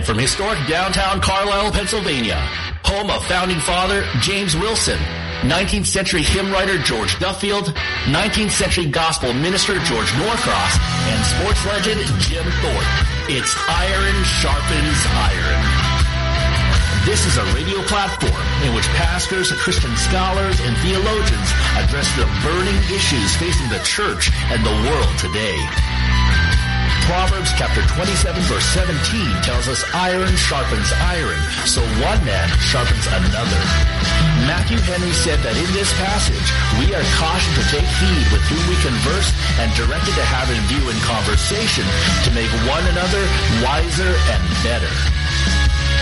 Live from historic downtown Carlisle, Pennsylvania, home of founding father James Wilson, 19th century hymn writer George Duffield, 19th century gospel minister George Norcross, and sports legend Jim Thorpe. It's Iron Sharpens Iron. This is a radio platform in which pastors, Christian scholars, and theologians address the burning issues facing the church and the world today. Proverbs chapter 27 verse 17 tells us iron sharpens iron, so one man sharpens another. Matthew Henry said that in this passage, we are cautioned to take heed with whom we converse and directed to have in view in conversation to make one another wiser and better.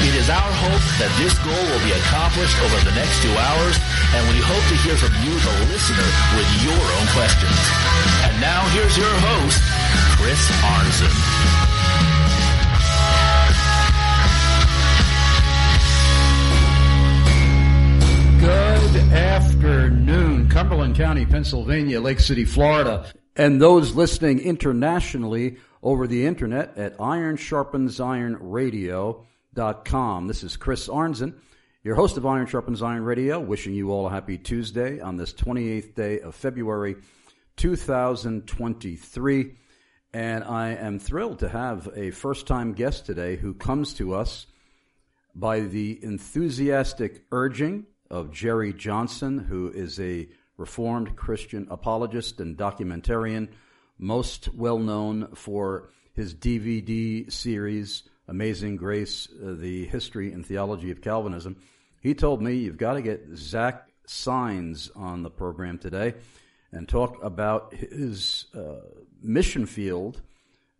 It is our hope that this goal will be accomplished over the next two hours, and we hope to hear from you, the listener, with your own questions. And now here's your host, Chris Arnzen. Good afternoon, Cumberland County, Pennsylvania, Lake City, Florida, and those listening internationally over the internet at Iron Sharpens Iron This is Chris Arnzen, your host of Iron Sharpens Iron Radio, wishing you all a happy Tuesday on this 28th day of February 2023. And I am thrilled to have a first time guest today who comes to us by the enthusiastic urging of Jerry Johnson, who is a Reformed Christian apologist and documentarian, most well known for his DVD series, Amazing Grace uh, The History and Theology of Calvinism. He told me you've got to get Zach Signs on the program today and talk about his uh, mission field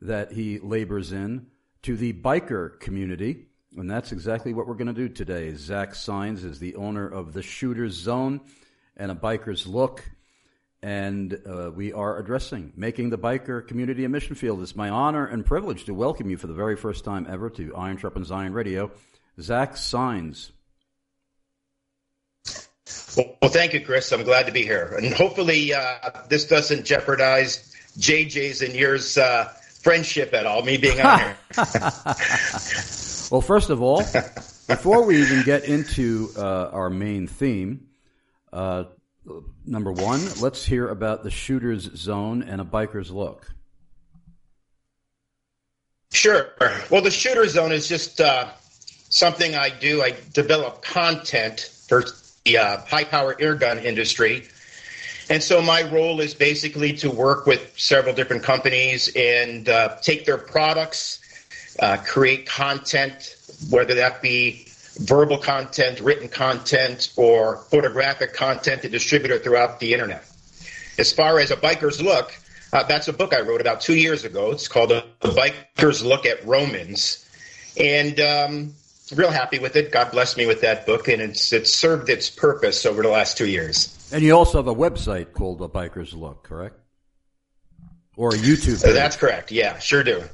that he labors in to the biker community. And that's exactly what we're going to do today. Zach Signs is the owner of the Shooter's Zone and a Biker's Look. And uh, we are addressing making the biker community a mission field. It's my honor and privilege to welcome you for the very first time ever to Iron Sharpens Iron Radio, Zach Signs. Well, well, thank you, Chris. I'm glad to be here. And hopefully, uh, this doesn't jeopardize JJ's and yours uh, friendship at all, me being on here. well, first of all, before we even get into uh, our main theme, uh, number one, let's hear about the shooter's zone and a biker's look. Sure. Well, the shooter zone is just uh, something I do. I develop content for the uh, high power airgun industry. And so my role is basically to work with several different companies and uh, take their products, uh, create content, whether that be verbal content, written content, or photographic content to distribute it throughout the internet. As far as a biker's look, uh, that's a book I wrote about two years ago. It's called A Biker's Look at Romans. And um, real happy with it. God bless me with that book, and it's it's served its purpose over the last two years. And you also have a website called The Biker's Look, correct? Or a YouTube page. That's correct. Yeah, sure do.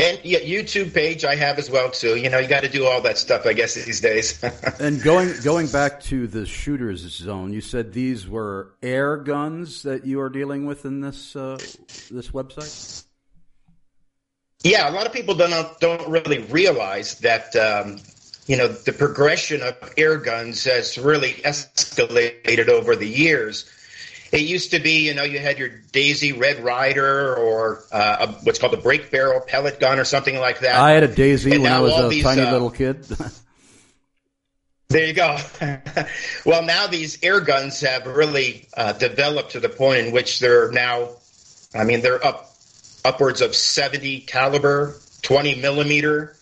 And yeah, YouTube page I have as well too. You know, you got to do all that stuff, I guess, these days. and going going back to the shooters zone, you said these were air guns that you are dealing with in this uh, this website. Yeah, a lot of people don't don't really realize that um, you know the progression of air guns has really escalated over the years. It used to be, you know, you had your Daisy Red Ryder or uh, a, what's called a break barrel pellet gun or something like that. I had a Daisy and when I was a these, tiny uh, little kid. there you go. well, now these air guns have really uh, developed to the point in which they're now, I mean, they're up upwards of 70 caliber, 20 millimeter,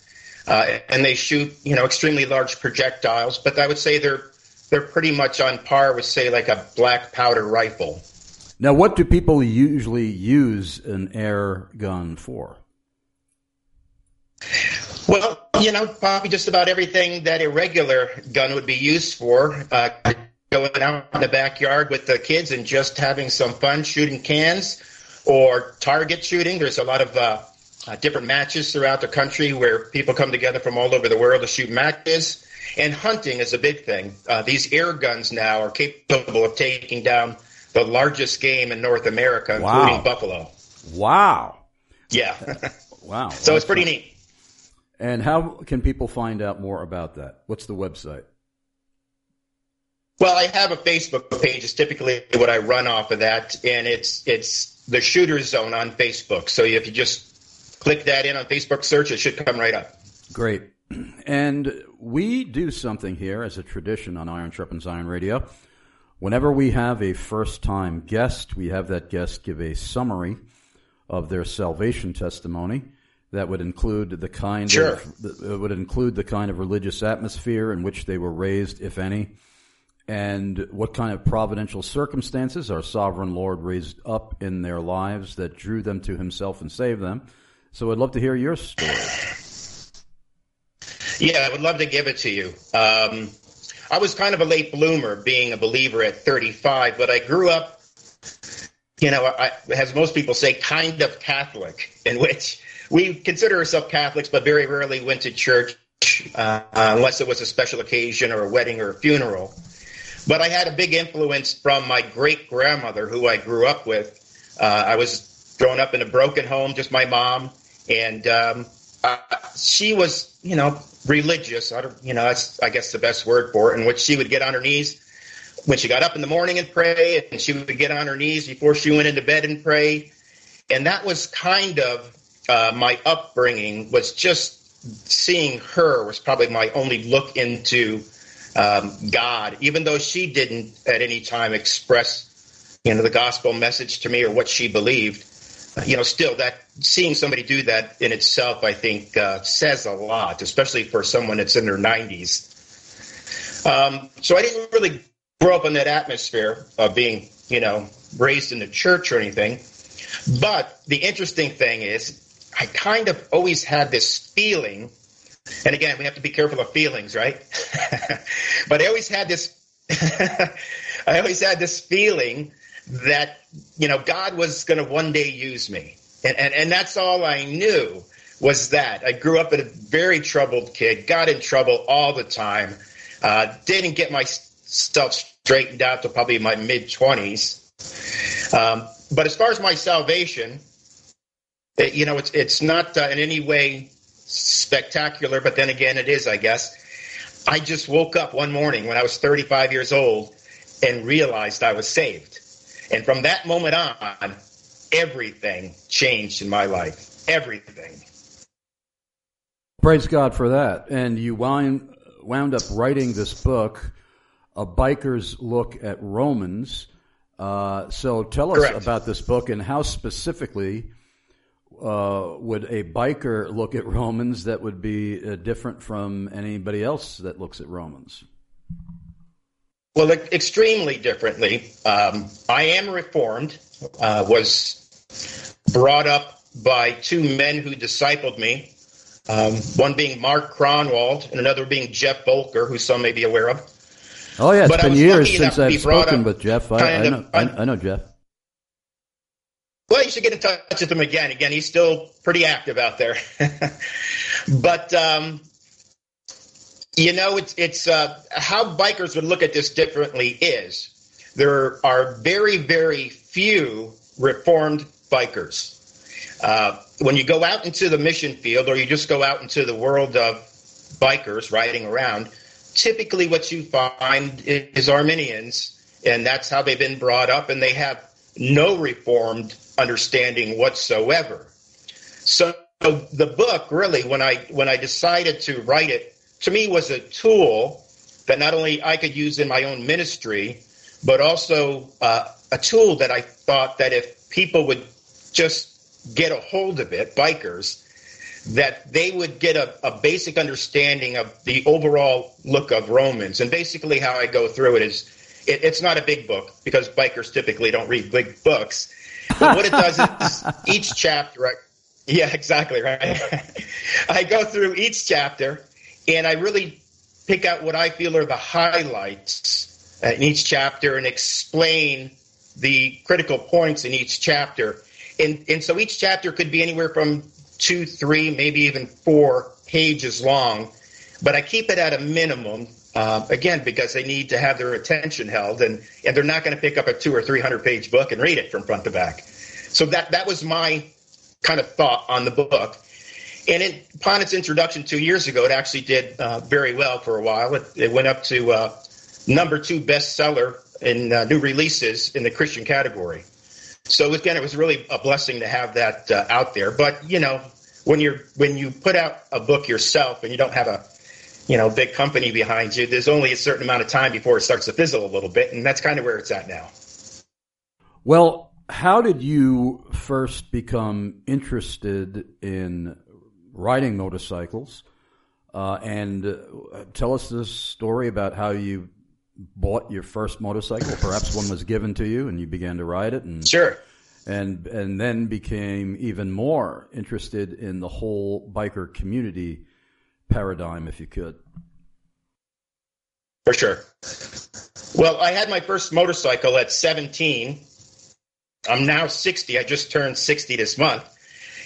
uh, and they shoot you know extremely large projectiles. But I would say they're they're pretty much on par with say like a black powder rifle. Now, what do people usually use an air gun for? Well, you know, probably just about everything that a regular gun would be used for. Uh, going out in the backyard with the kids and just having some fun shooting cans or target shooting. There's a lot of uh, uh, different matches throughout the country where people come together from all over the world to shoot matches. And hunting is a big thing. Uh, these air guns now are capable of taking down the largest game in North America, wow. including buffalo. Wow. Yeah. wow. so it's pretty neat. And how can people find out more about that? What's the website? Well, I have a Facebook page. It's typically what I run off of that, and it's it's the Shooter Zone on Facebook. So if you just click that in on Facebook search, it should come right up. Great. And we do something here as a tradition on Iron Sharpens Iron Radio. Whenever we have a first time guest, we have that guest give a summary of their salvation testimony that would include the kind sure. of would include the kind of religious atmosphere in which they were raised, if any, and what kind of providential circumstances our sovereign Lord raised up in their lives that drew them to Himself and saved them. So, I'd love to hear your story. Yeah, I would love to give it to you. Um, I was kind of a late bloomer, being a believer at 35, but I grew up, you know, I, as most people say, kind of Catholic, in which we consider ourselves Catholics, but very rarely went to church uh, unless it was a special occasion or a wedding or a funeral. But I had a big influence from my great grandmother, who I grew up with. Uh, I was growing up in a broken home, just my mom, and um, uh, she was, you know, religious. I don't, you know, that's I guess the best word for it. In which she would get on her knees when she got up in the morning and pray, and she would get on her knees before she went into bed and pray. And that was kind of uh, my upbringing. Was just seeing her was probably my only look into um, God, even though she didn't at any time express, you know, the gospel message to me or what she believed. You know, still that seeing somebody do that in itself, I think, uh, says a lot, especially for someone that's in their 90s. Um, so I didn't really grow up in that atmosphere of being, you know, raised in the church or anything. But the interesting thing is, I kind of always had this feeling and again, we have to be careful of feelings, right? but I always had this, I always had this feeling that, you know, God was going to one day use me. And, and, and that's all I knew was that. I grew up a very troubled kid, got in trouble all the time, uh, didn't get myself straightened out to probably my mid 20s. Um, but as far as my salvation, it, you know, it's, it's not uh, in any way spectacular, but then again, it is, I guess. I just woke up one morning when I was 35 years old and realized I was saved. And from that moment on, everything changed in my life. Everything. Praise God for that. And you wound, wound up writing this book, A Biker's Look at Romans. Uh, so tell us Correct. about this book and how specifically uh, would a biker look at Romans that would be uh, different from anybody else that looks at Romans? Well, extremely differently. Um, I am reformed, uh, was brought up by two men who discipled me, um, one being Mark Kronwald and another being Jeff Volker, who some may be aware of. Oh, yeah, it's but been years since I've spoken with Jeff. I, I, know, I, I know Jeff. Well, you should get in touch with him again. Again, he's still pretty active out there. but um, you know, it's it's uh, how bikers would look at this differently. Is there are very very few reformed bikers. Uh, when you go out into the mission field, or you just go out into the world of bikers riding around, typically what you find is Arminians, and that's how they've been brought up, and they have no reformed understanding whatsoever. So the book really, when I when I decided to write it, to me was a tool that not only I could use in my own ministry, but also uh, a tool that I thought that if people would just get a hold of it, bikers, that they would get a, a basic understanding of the overall look of Romans. And basically, how I go through it is it, it's not a big book because bikers typically don't read big books. But what it does is each chapter, right? Yeah, exactly, right. I go through each chapter and I really pick out what I feel are the highlights in each chapter and explain the critical points in each chapter. And, and so each chapter could be anywhere from two, three, maybe even four pages long, but I keep it at a minimum uh, again, because they need to have their attention held, and, and they're not going to pick up a two or three hundred page book and read it from front to back. So that that was my kind of thought on the book. And it, upon its introduction two years ago, it actually did uh, very well for a while. It, it went up to uh, number two bestseller in uh, new releases in the Christian category. So again, it was really a blessing to have that uh, out there. But you know, when you're when you put out a book yourself and you don't have a you know big company behind you, there's only a certain amount of time before it starts to fizzle a little bit, and that's kind of where it's at now. Well, how did you first become interested in riding motorcycles? Uh, and uh, tell us this story about how you bought your first motorcycle. Perhaps one was given to you, and you began to ride it. And sure. And and then became even more interested in the whole biker community paradigm, if you could. For sure. Well, I had my first motorcycle at 17. I'm now 60. I just turned 60 this month.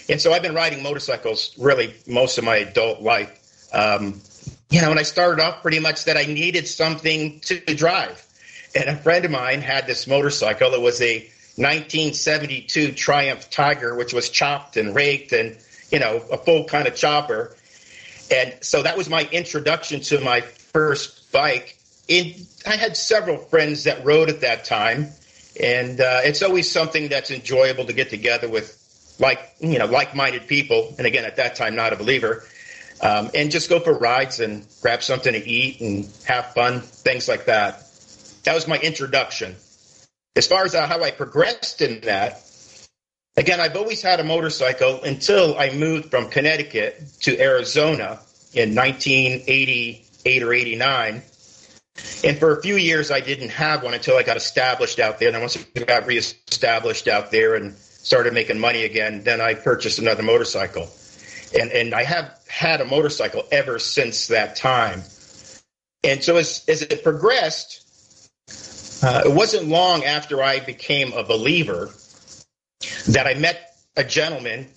And so I've been riding motorcycles really most of my adult life. Um, you know, when I started off pretty much that I needed something to drive. And a friend of mine had this motorcycle. It was a 1972 Triumph Tiger, which was chopped and raked and, you know, a full kind of chopper. And so that was my introduction to my first bike. In, I had several friends that rode at that time. And uh, it's always something that's enjoyable to get together with like, you know, like-minded people. And again, at that time, not a believer um, and just go for rides and grab something to eat and have fun, things like that. That was my introduction. As far as uh, how I progressed in that, again, I've always had a motorcycle until I moved from Connecticut to Arizona in 1988 or 89. And for a few years, I didn't have one until I got established out there. And once I got reestablished out there and started making money again, then I purchased another motorcycle and and I have had a motorcycle ever since that time. And so as as it progressed, uh, it wasn't long after I became a believer that I met a gentleman.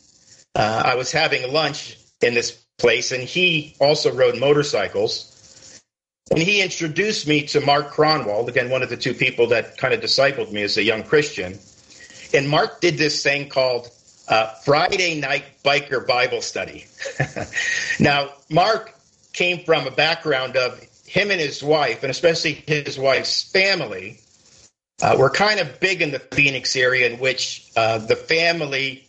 Uh, I was having lunch in this place, and he also rode motorcycles. And he introduced me to Mark Kronwald, again, one of the two people that kind of discipled me as a young Christian. And Mark did this thing called uh, Friday night biker Bible study. now, Mark came from a background of him and his wife, and especially his wife's family, uh, were kind of big in the Phoenix area, in which uh, the family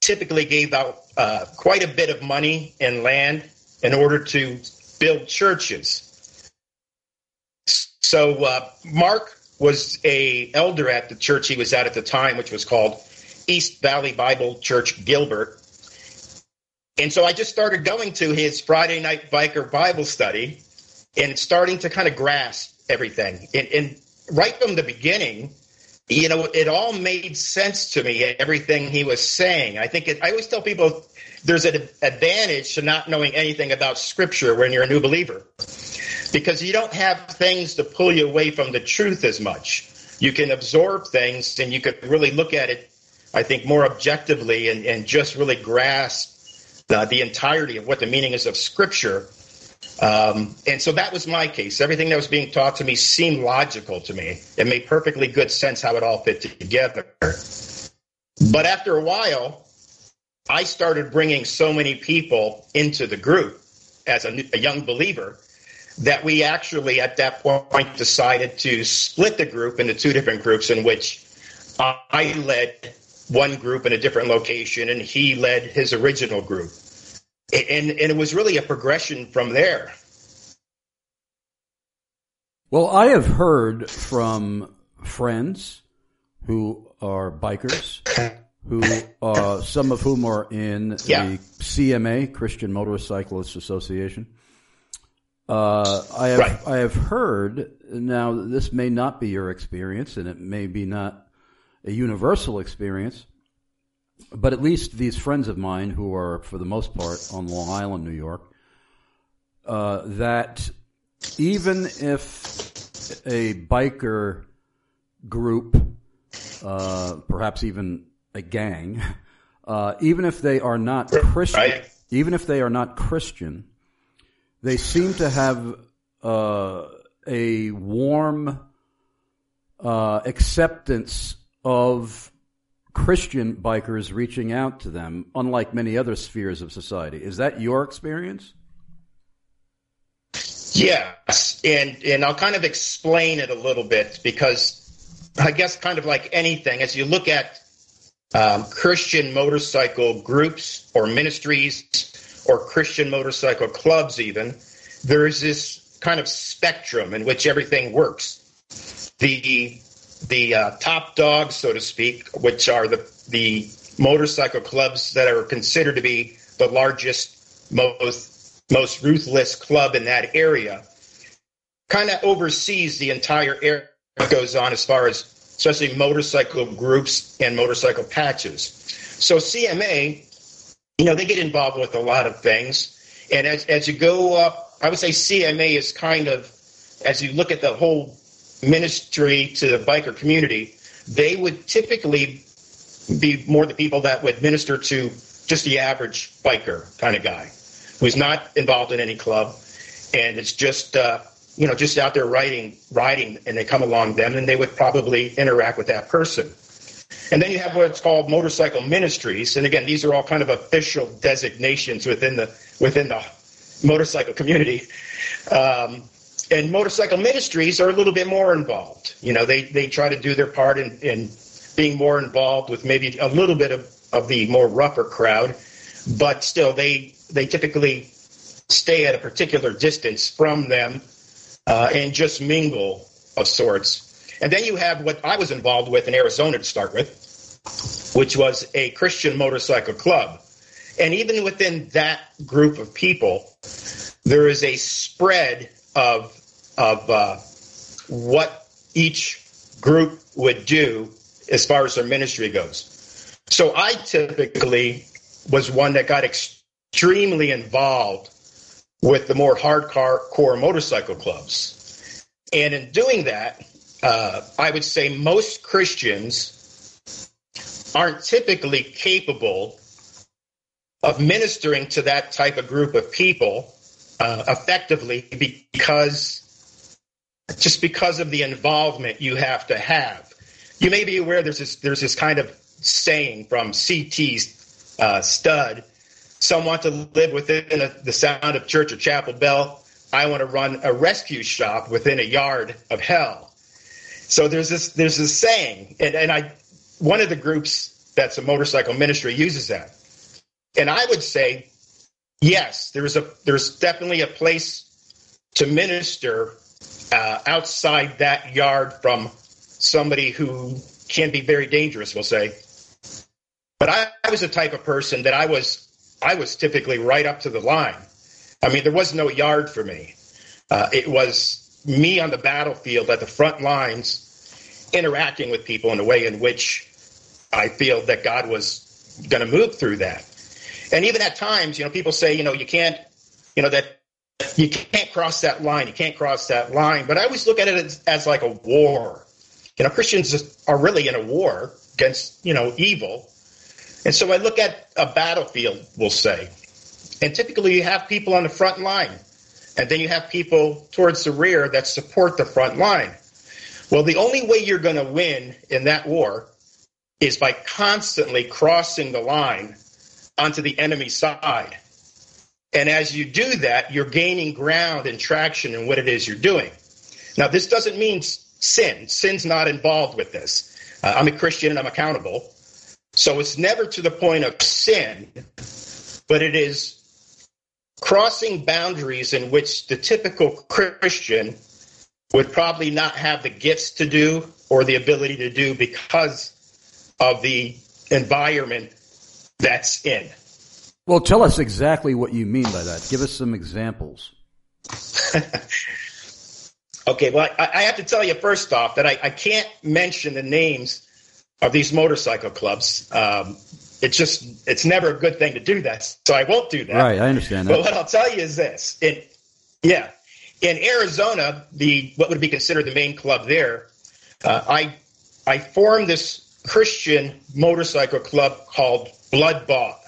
typically gave out uh, quite a bit of money and land in order to build churches. So uh, Mark was a elder at the church he was at at the time, which was called East Valley Bible Church, Gilbert. And so I just started going to his Friday night biker Bible study and starting to kind of grasp everything. And, and right from the beginning, you know, it all made sense to me, everything he was saying. I think it, I always tell people there's an advantage to not knowing anything about Scripture when you're a new believer because you don't have things to pull you away from the truth as much. You can absorb things and you can really look at it I think, more objectively and, and just really grasp the, the entirety of what the meaning is of Scripture. Um, and so that was my case. Everything that was being taught to me seemed logical to me. It made perfectly good sense how it all fit together. But after a while, I started bringing so many people into the group as a, a young believer that we actually, at that point, decided to split the group into two different groups in which I led one group in a different location, and he led his original group. And, and it was really a progression from there. Well, I have heard from friends who are bikers, who uh, some of whom are in yeah. the CMA Christian Motorcyclists Association. Uh, I have right. I have heard now. This may not be your experience, and it may be not a universal experience, but at least these friends of mine who are, for the most part, on Long Island, New York, uh, that even if a biker group, uh, perhaps even a gang, uh, even if they are not Christian, right. even if they are not Christian, they seem to have uh, a warm uh, acceptance of Christian bikers reaching out to them, unlike many other spheres of society. Is that your experience? Yes, and and I'll kind of explain it a little bit because I guess kind of like anything, as you look at um, Christian motorcycle groups or ministries or Christian motorcycle clubs, even there is this kind of spectrum in which everything works. The the uh, top dogs, so to speak, which are the the motorcycle clubs that are considered to be the largest, most most ruthless club in that area, kind of oversees the entire area that goes on as far as especially motorcycle groups and motorcycle patches. So CMA, you know, they get involved with a lot of things, and as as you go up, I would say CMA is kind of as you look at the whole ministry to the biker community, they would typically be more the people that would minister to just the average biker kind of guy who's not involved in any club. And it's just uh, you know just out there riding riding and they come along them and they would probably interact with that person. And then you have what's called motorcycle ministries. And again these are all kind of official designations within the within the motorcycle community. Um, and motorcycle ministries are a little bit more involved. You know, they, they try to do their part in, in being more involved with maybe a little bit of, of the more rougher crowd, but still they they typically stay at a particular distance from them uh, and just mingle of sorts. And then you have what I was involved with in Arizona to start with, which was a Christian motorcycle club. And even within that group of people, there is a spread of of uh, what each group would do as far as their ministry goes. So I typically was one that got extremely involved with the more hardcore core motorcycle clubs. And in doing that, uh, I would say most Christians aren't typically capable of ministering to that type of group of people uh, effectively because just because of the involvement you have to have. You may be aware there's this there's this kind of saying from CT's uh, Studd. Some want to live within a, the sound of church or chapel bell. I want to run a rescue shop within a yard of hell. So there's this there's this saying, and, and I one of the groups that's a motorcycle ministry uses that. And I would say, yes, there's a there's definitely a place to minister uh, outside that yard from somebody who can be very dangerous, we'll say. But I, I was the type of person that I was I was typically right up to the line. I mean, there was no yard for me. Uh, it was me on the battlefield at the front lines, interacting with people in a way in which I feel that God was going to move through that. And even at times, you know, people say, you know, you can't, you know, that you can't cross that line. You can't cross that line. But I always look at it as, as like a war. You know, Christians are really in a war against, you know, evil. And so I look at a battlefield, we'll say, and typically you have people on the front line, and then you have people towards the rear that support the front line. Well, the only way you're going to win in that war is by constantly crossing the line onto the enemy side. And as you do that, you're gaining ground and traction in what it is you're doing. Now, this doesn't mean sin. Sin's not involved with this. Uh, I'm a Christian and I'm accountable. So it's never to the point of sin, but it is crossing boundaries in which the typical Christian would probably not have the gifts to do or the ability to do because of the environment that's in. Well, tell us exactly what you mean by that. Give us some examples. okay, well, I, I, have to tell you first off that I, I, can't mention the names of these motorcycle clubs. Um, it's just, it's never a good thing to do that, so I won't do that. Right, I understand that. But what I'll tell you is this: in yeah, in Arizona, the what would be considered the main club there, uh, I I formed this Christian motorcycle club called Blood Bought.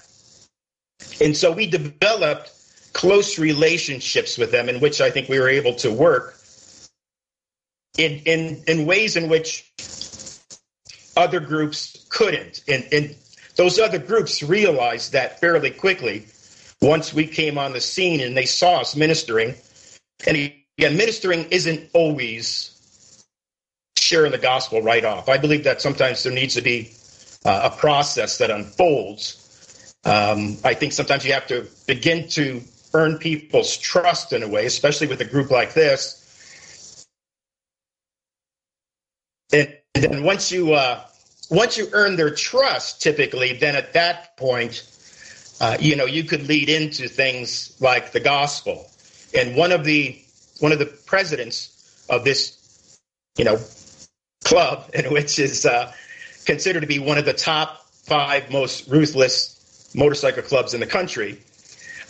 And so we developed close relationships with them in which I think we were able to work in, in, in ways in which other groups couldn't. And, and those other groups realized that fairly quickly once we came on the scene and they saw us ministering. And again, ministering isn't always sharing the gospel right off. I believe that sometimes there needs to be uh, a process that unfolds. Um, I think sometimes you have to begin to earn people's trust in a way, especially with a group like this. And then once you uh, once you earn their trust, typically, then at that point, uh, you know, you could lead into things like the gospel. And one of the one of the presidents of this, you know, club, and which is uh, considered to be one of the top five most ruthless motorcycle clubs in the country.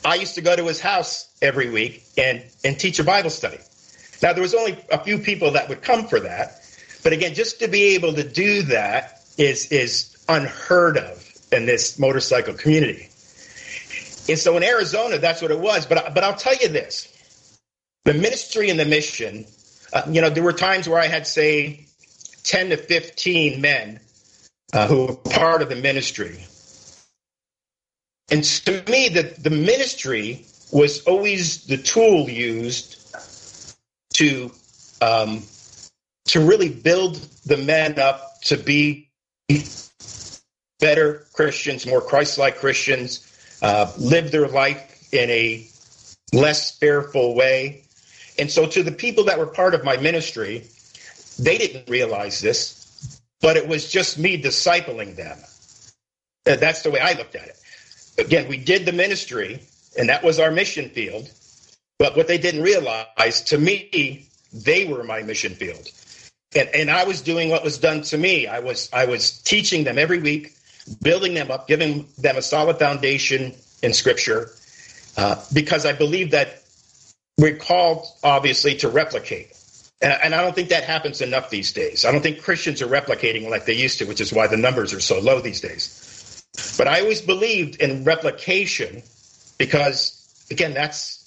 I used to go to his house every week and and teach a Bible study. Now there was only a few people that would come for that, but again, just to be able to do that is is unheard of in this motorcycle community. And so in Arizona, that's what it was. But but I'll tell you this: the ministry and the mission. Uh, you know, there were times where I had say ten to fifteen men uh, who were part of the ministry. And to me, the, the ministry was always the tool used to um, to really build the men up to be better Christians, more Christ-like Christians, uh, live their life in a less fearful way. And so, to the people that were part of my ministry, they didn't realize this, but it was just me discipling them. Uh, that's the way I looked at it. Again, we did the ministry, and that was our mission field. But what they didn't realize, to me, they were my mission field. And, and I was doing what was done to me. I was I was teaching them every week, building them up, giving them a solid foundation in Scripture, uh, because I believe that we're called, obviously, to replicate. And, and I don't think that happens enough these days. I don't think Christians are replicating like they used to, which is why the numbers are so low these days. But I always believed in replication because, again, that's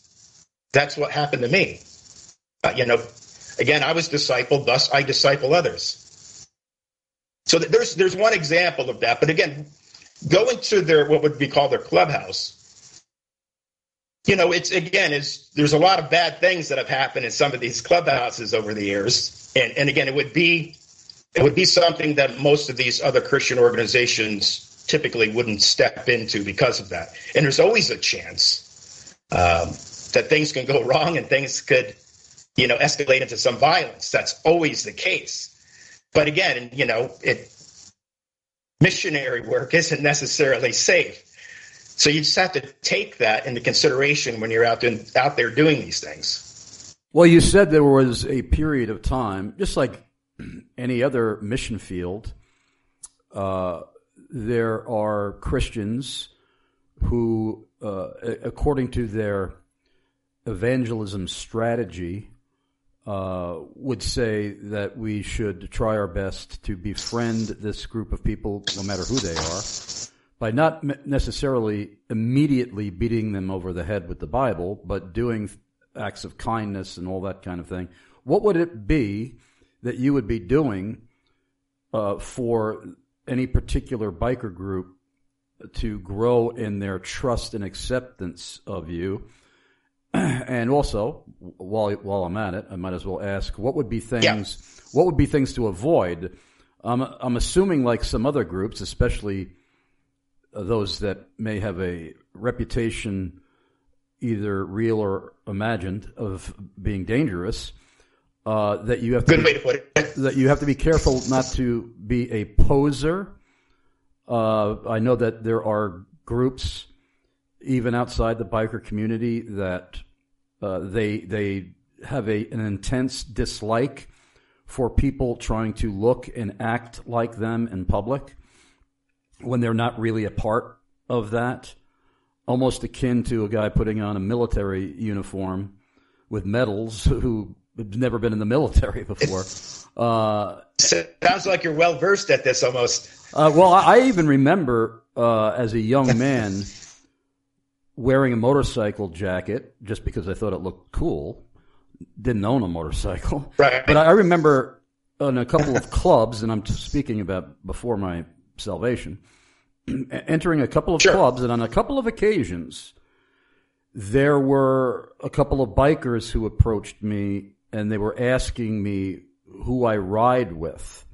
that's what happened to me. Uh, you know, again, I was discipled, thus I disciple others. So there's there's one example of that. But again, going to their what would be called their clubhouse, you know, it's again is there's a lot of bad things that have happened in some of these clubhouses over the years, and and again, it would be it would be something that most of these other Christian organizations typically wouldn't step into because of that. And there's always a chance um, that things can go wrong and things could, you know, escalate into some violence. That's always the case. But again, you know, it missionary work isn't necessarily safe. So you just have to take that into consideration when you're out, in, out there doing these things. Well, you said there was a period of time, just like any other mission field, uh, there are Christians who, uh, according to their evangelism strategy, uh, would say that we should try our best to befriend this group of people, no matter who they are, by not necessarily immediately beating them over the head with the Bible, but doing acts of kindness and all that kind of thing. What would it be that you would be doing uh, for any particular biker group to grow in their trust and acceptance of you? and also, while while I'm at it, I might as well ask, what would be things yeah. what would be things to avoid? Um, I'm assuming, like some other groups, especially those that may have a reputation, either real or imagined, of being dangerous. Uh, that you have to good be, way to put it. that you have to be careful not to be a poser. Uh, I know that there are groups even outside the biker community that uh, they they have a, an intense dislike for people trying to look and act like them in public when they're not really a part of that. Almost akin to a guy putting on a military uniform with medals who never been in the military before. Uh, Sounds like you're well versed at this almost. Uh, well, I even remember uh, as a young man wearing a motorcycle jacket just because I thought it looked cool. Didn't own a motorcycle. Right. But I remember in a couple of clubs, and I'm speaking about before my salvation, entering a couple of Sure. clubs, and on a couple of occasions, there were a couple of bikers who approached me and they were asking me who I ride with.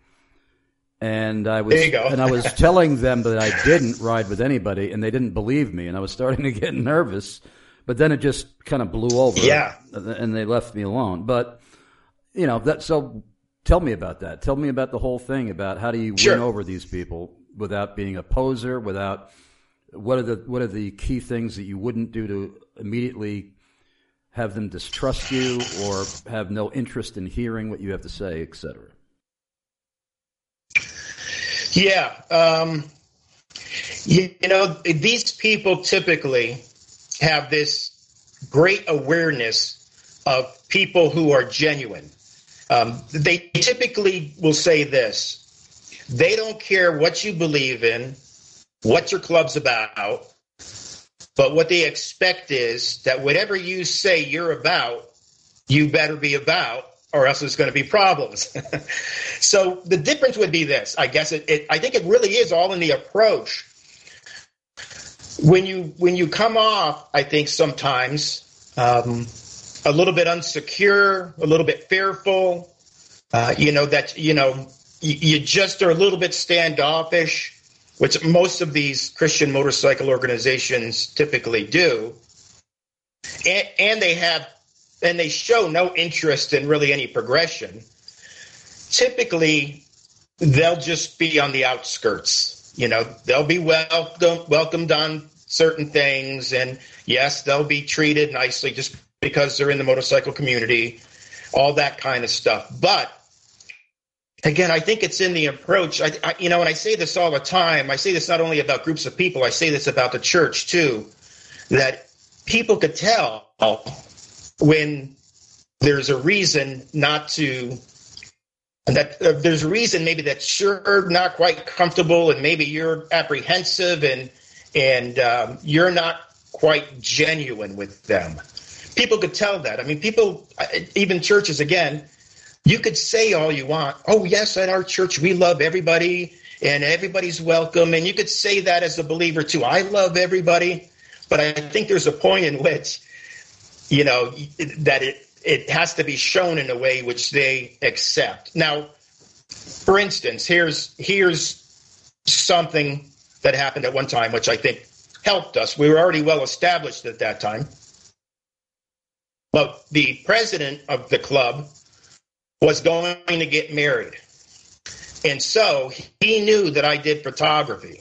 And I was There you go. and I was telling them that I didn't ride with anybody and they didn't believe me and I was starting to get nervous. But then it just kind of blew over. Yeah. And they left me alone. But you know, that so tell me about that. Tell me about the whole thing about how do you Sure. win over these people without being a poser, without what are the what are the key things that you wouldn't do to immediately have them distrust you or have no interest in hearing what you have to say, etc. Yeah. Um, you, you know, these people typically have this great awareness of people who are genuine. Um, they typically will say this they don't care what you believe in, what your club's about, but what they expect is that whatever you say you're about, you better be about, or else there's going to be problems. so the difference would be this. I guess it, it. I think it really is all in the approach. When you when you come off, I think sometimes um, a little bit unsecure, a little bit fearful. Uh, you know that you know you, you just are a little bit standoffish, which most of these Christian motorcycle organizations typically do, and, and they have and they show no interest in really any progression. Typically, they'll just be on the outskirts. You know, they'll be welcome, welcomed on certain things, and yes, they'll be treated nicely just because they're in the motorcycle community, all that kind of stuff. But again, I think it's in the approach. I, I, you know, and I say this all the time. I say this not only about groups of people. I say this about the church too. That people could tell when there's a reason not to that uh, there's a reason maybe that you're not quite comfortable and maybe you're apprehensive and and um, you're not quite genuine with them people could tell that i mean people uh, even churches again you could say all you want oh yes at our church we love everybody and everybody's welcome and you could say that as a believer too i love everybody but i think there's a point in which you know that it it has to be shown in a way which they accept. Now, for instance, here's here's something that happened at one time which I think helped us. We were already well established at that time. But the president of the club was going to get married. And so he knew that I did photography.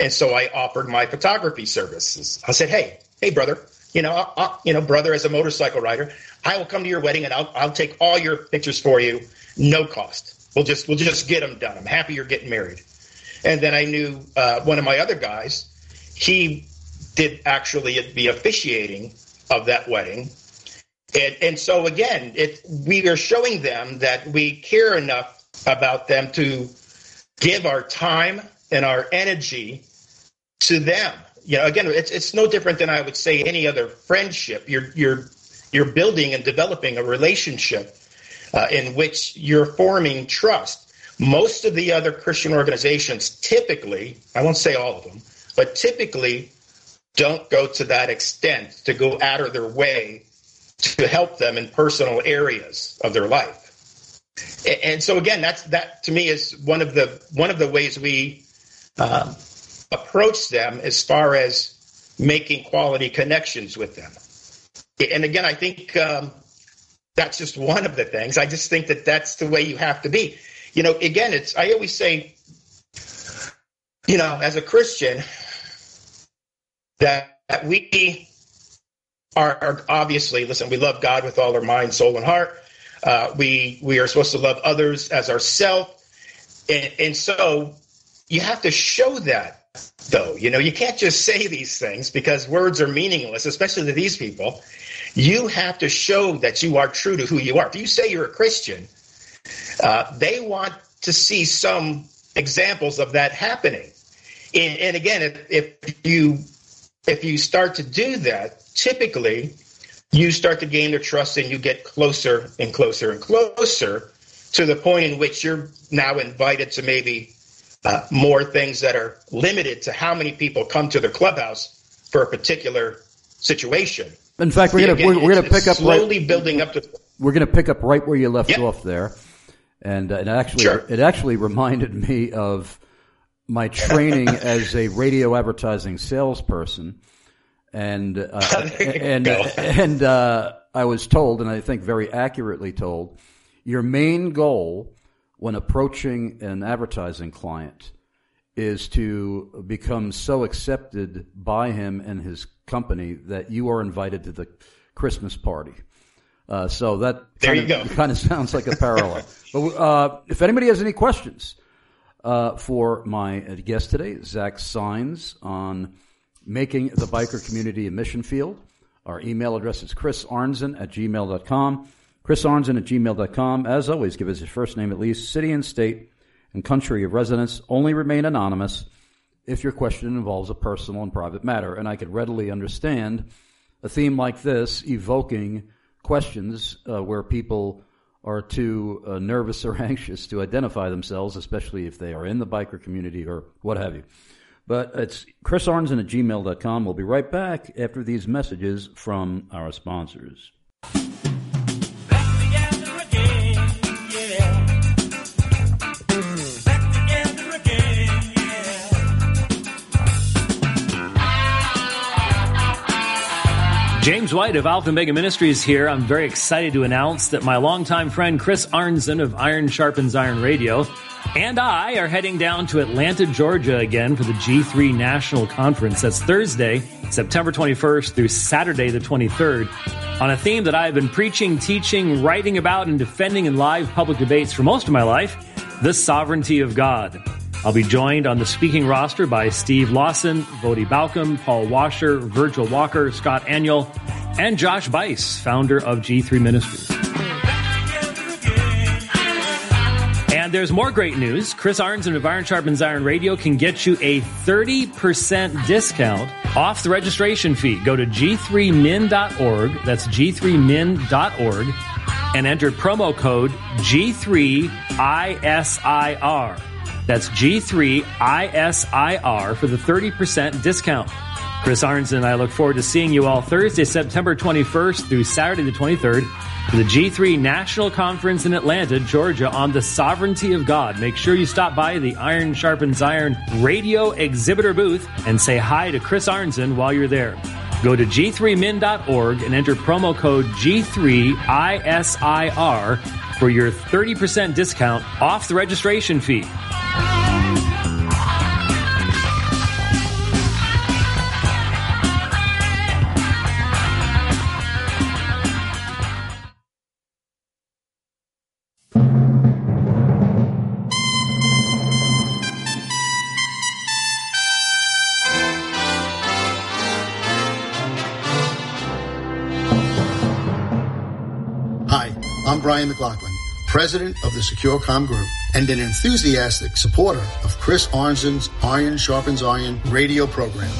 And so I offered my photography services. I said, "Hey, hey brother, you know, I'll, I'll, you know, brother as a motorcycle rider, I will come to your wedding and I'll, I'll take all your pictures for you, no cost. We'll just we'll just get them done. I'm happy you're getting married. And then I knew uh, one of my other guys, he did actually the officiating of that wedding. And, and so again, it, we are showing them that we care enough about them to give our time and our energy to them. You know, again, it's it's no different than I would say any other friendship. You're you're you're building and developing a relationship uh, in which you're forming trust. Most of the other Christian organizations typically, I won't say all of them, but typically don't go to that extent to go out of their way to help them in personal areas of their life. And so again, that's that to me is one of the one of the ways we um, approach them as far as making quality connections with them. And again, I think um, that's just one of the things. I just think that that's the way you have to be. You know, again, it's I always say, you know, as a Christian, that, that we are, are obviously listen. We love God with all our mind, soul, and heart. Uh, we we are supposed to love others as ourselves, and, and so you have to show that though. You know, you can't just say these things because words are meaningless, especially to these people. You have to show that you are true to who you are. If you say you're a Christian, uh, they want to see some examples of that happening. And, and again, if, if you if you start to do that, typically you start to gain their trust and you get closer and closer and closer to the point in which you're now invited to maybe uh, more things that are limited to how many people come to the clubhouse for a particular situation. In fact, we're going to we're, we're going to pick up slowly right, building up. To, we're going to pick up right where you left yep. off there, and uh, it actually sure. it actually reminded me of my training as a radio advertising salesperson, and uh, and and uh, I was told, and I think very accurately told, your main goal when approaching an advertising client is to become so accepted by him and his company that you are invited to the Christmas party. Uh, so that there kind you of, go. kind of sounds like a parallel. but uh, if anybody has any questions uh, for my guest today, Zach Signs, on making the biker community a mission field, our email address is chrisarnzen at gmail.com. chrisarnzen at gmail.com. As always, give us your first name at least, city and state, and country of residence. Only remain anonymous if your question involves a personal and private matter. And I could readily understand a theme like this evoking questions uh, where people are too uh, nervous or anxious to identify themselves, especially if they are in the biker community or what have you. But it's Chris chrisarnzen at gmail.com. We'll be right back after these messages from our sponsors. James White of Alpha Mega Ministries here. I'm very excited to announce that my longtime friend Chris Arnzen of Iron Sharpens Iron Radio and I are heading down to Atlanta, Georgia again for the G3 National Conference. That's Thursday, September 21st through Saturday the 23rd on a theme that I have been preaching, teaching, writing about, and defending in live public debates for most of my life the sovereignty of God. I'll be joined on the speaking roster by Steve Lawson, Voddie Baucham, Paul Washer, Virgil Walker, Scott Aniol, and Josh Bice, founder of G3 Ministries. And there's more great news. Chris Arnzen of Iron Sharpens Iron Radio can get you a 30% discount off the registration fee. Go to g3min.org. That's g3min.org and enter promo code G3ISIR. That's G3ISIR for the 30% discount. Chris Arnzen and I look forward to seeing you all Thursday, September 21st through Saturday the 23rd for the G3 National Conference in Atlanta, Georgia on the sovereignty of God. Make sure you stop by the Iron Sharpens Iron radio exhibitor booth and say hi to Chris Arnzen while you're there. Go to g3min.org and enter promo code G3ISIR for your 30% discount off the registration fee. McLaughlin, president of the SecureCom Group and an enthusiastic supporter of Chris Arnzen's Iron Sharpens Iron radio program.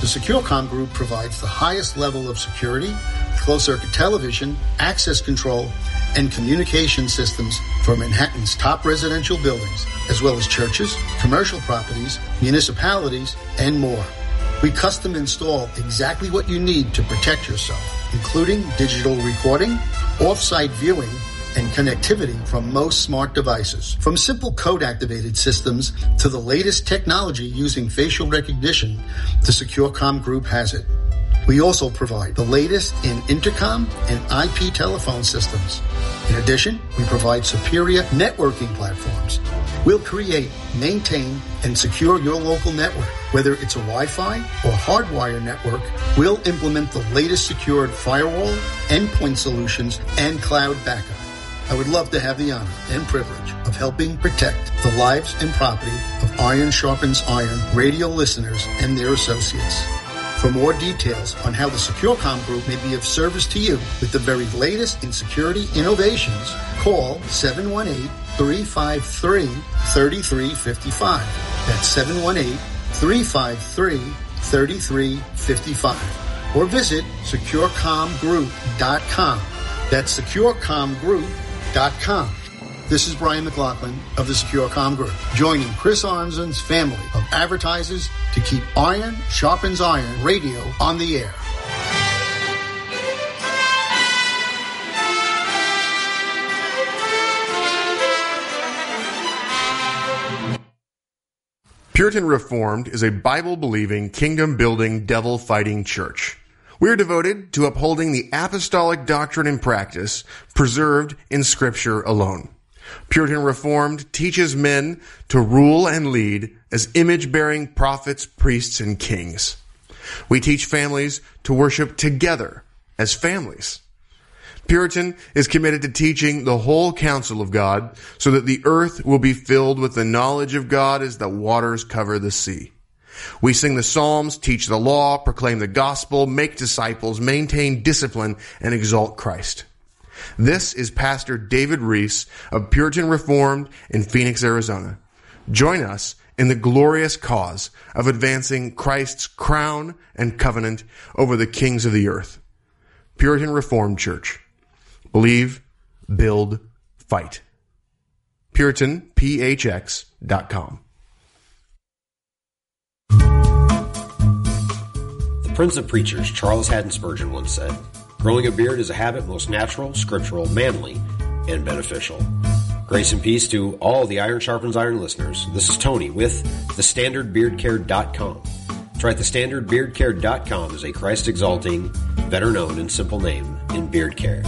The SecureCom Group provides the highest level of security, closed circuit television, access control, and communication systems for Manhattan's top residential buildings, as well as churches, commercial properties, municipalities, and more. We custom install exactly what you need to protect yourself, including digital recording, off-site viewing, and connectivity from most smart devices. From simple code activated systems to the latest technology using facial recognition, the SecureCom Group has it. We also provide the latest in intercom and IP telephone systems. In addition, we provide superior networking platforms. We'll create, maintain, and secure your local network. Whether it's a Wi-Fi or hardwire network, we'll implement the latest secured firewall, endpoint solutions, and cloud backup. I would love to have the honor and privilege of helping protect the lives and property of Iron Sharpens Iron radio listeners and their associates. For more details on how the SecureCom Group may be of service to you with the very latest in security innovations, call 718-353-3355. That's 718-353-3355. Or visit securecomgroup.com. That's securecomgroup.com. This is Brian McLaughlin of the SecureCom Group, joining Chris Arnzen's family of advertisers to keep Iron Sharpens Iron radio on the air. Puritan Reformed is a Bible believing, kingdom building, devil fighting church. We are devoted to upholding the apostolic doctrine and practice preserved in Scripture alone. Puritan Reformed teaches men to rule and lead as image bearing prophets, priests, and kings. We teach families to worship together as families. Puritan is committed to teaching the whole counsel of God so that the earth will be filled with the knowledge of God as the waters cover the sea. We sing the Psalms, teach the law, proclaim the gospel, make disciples, maintain discipline, and exalt Christ. This is Pastor David Reese of Puritan Reformed in Phoenix, Arizona. Join us in the glorious cause of advancing Christ's crown and covenant over the kings of the earth. Puritan Reformed Church. Believe, build, fight. PuritanPHX.com. The Prince of Preachers, Charles Haddon Spurgeon, once said, Growing a beard is a habit most natural, scriptural, manly, and beneficial. Grace and peace to all the Iron Sharpens Iron listeners. This is Tony with thestandardbeardcare.com. That's right, thestandardbeardcare.com is a Christ exalting, better known and simple name in beard care.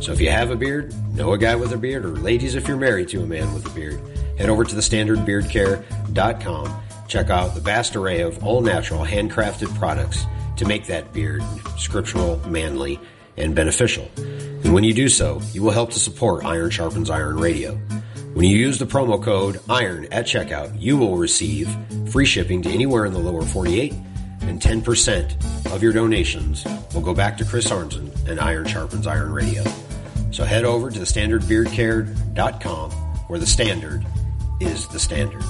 So if you have a beard, know a guy with a beard, or ladies, if you're married to a man with a beard, head over to thestandardbeardcare.com. Check out the vast array of all natural, handcrafted products to make that beard scriptural, manly, and beneficial. And when you do so, you will help to support Iron Sharpens Iron Radio. When you use the promo code IRON at checkout, you will receive free shipping to anywhere in the lower 48, and 10% of your donations will go back to Chris Arnzen and Iron Sharpens Iron Radio. So head over to thestandardbeardcare.com where the standard is the standard.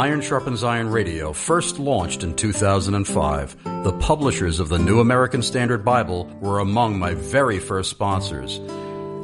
Iron Sharpens Iron Radio first launched in 2005, the publishers of the New American Standard Bible were among my very first sponsors.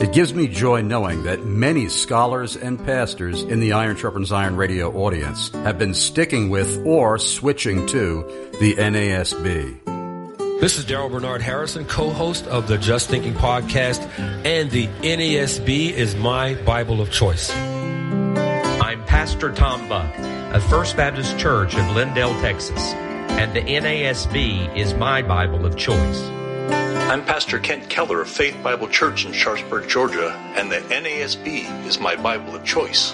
It gives me joy knowing that many scholars and pastors in the Iron Sharpens Iron radio audience have been sticking with or switching to the NASB. This is Daryl Bernard Harrison, co-host of the Just Thinking podcast, and the NASB is my Bible of choice. I'm Pastor Tom Buck of First Baptist Church of Lindale, Texas, and the NASB is my Bible of choice. I'm Pastor Kent Keller of Faith Bible Church in Sharpsburg, Georgia, and the NASB is my Bible of choice.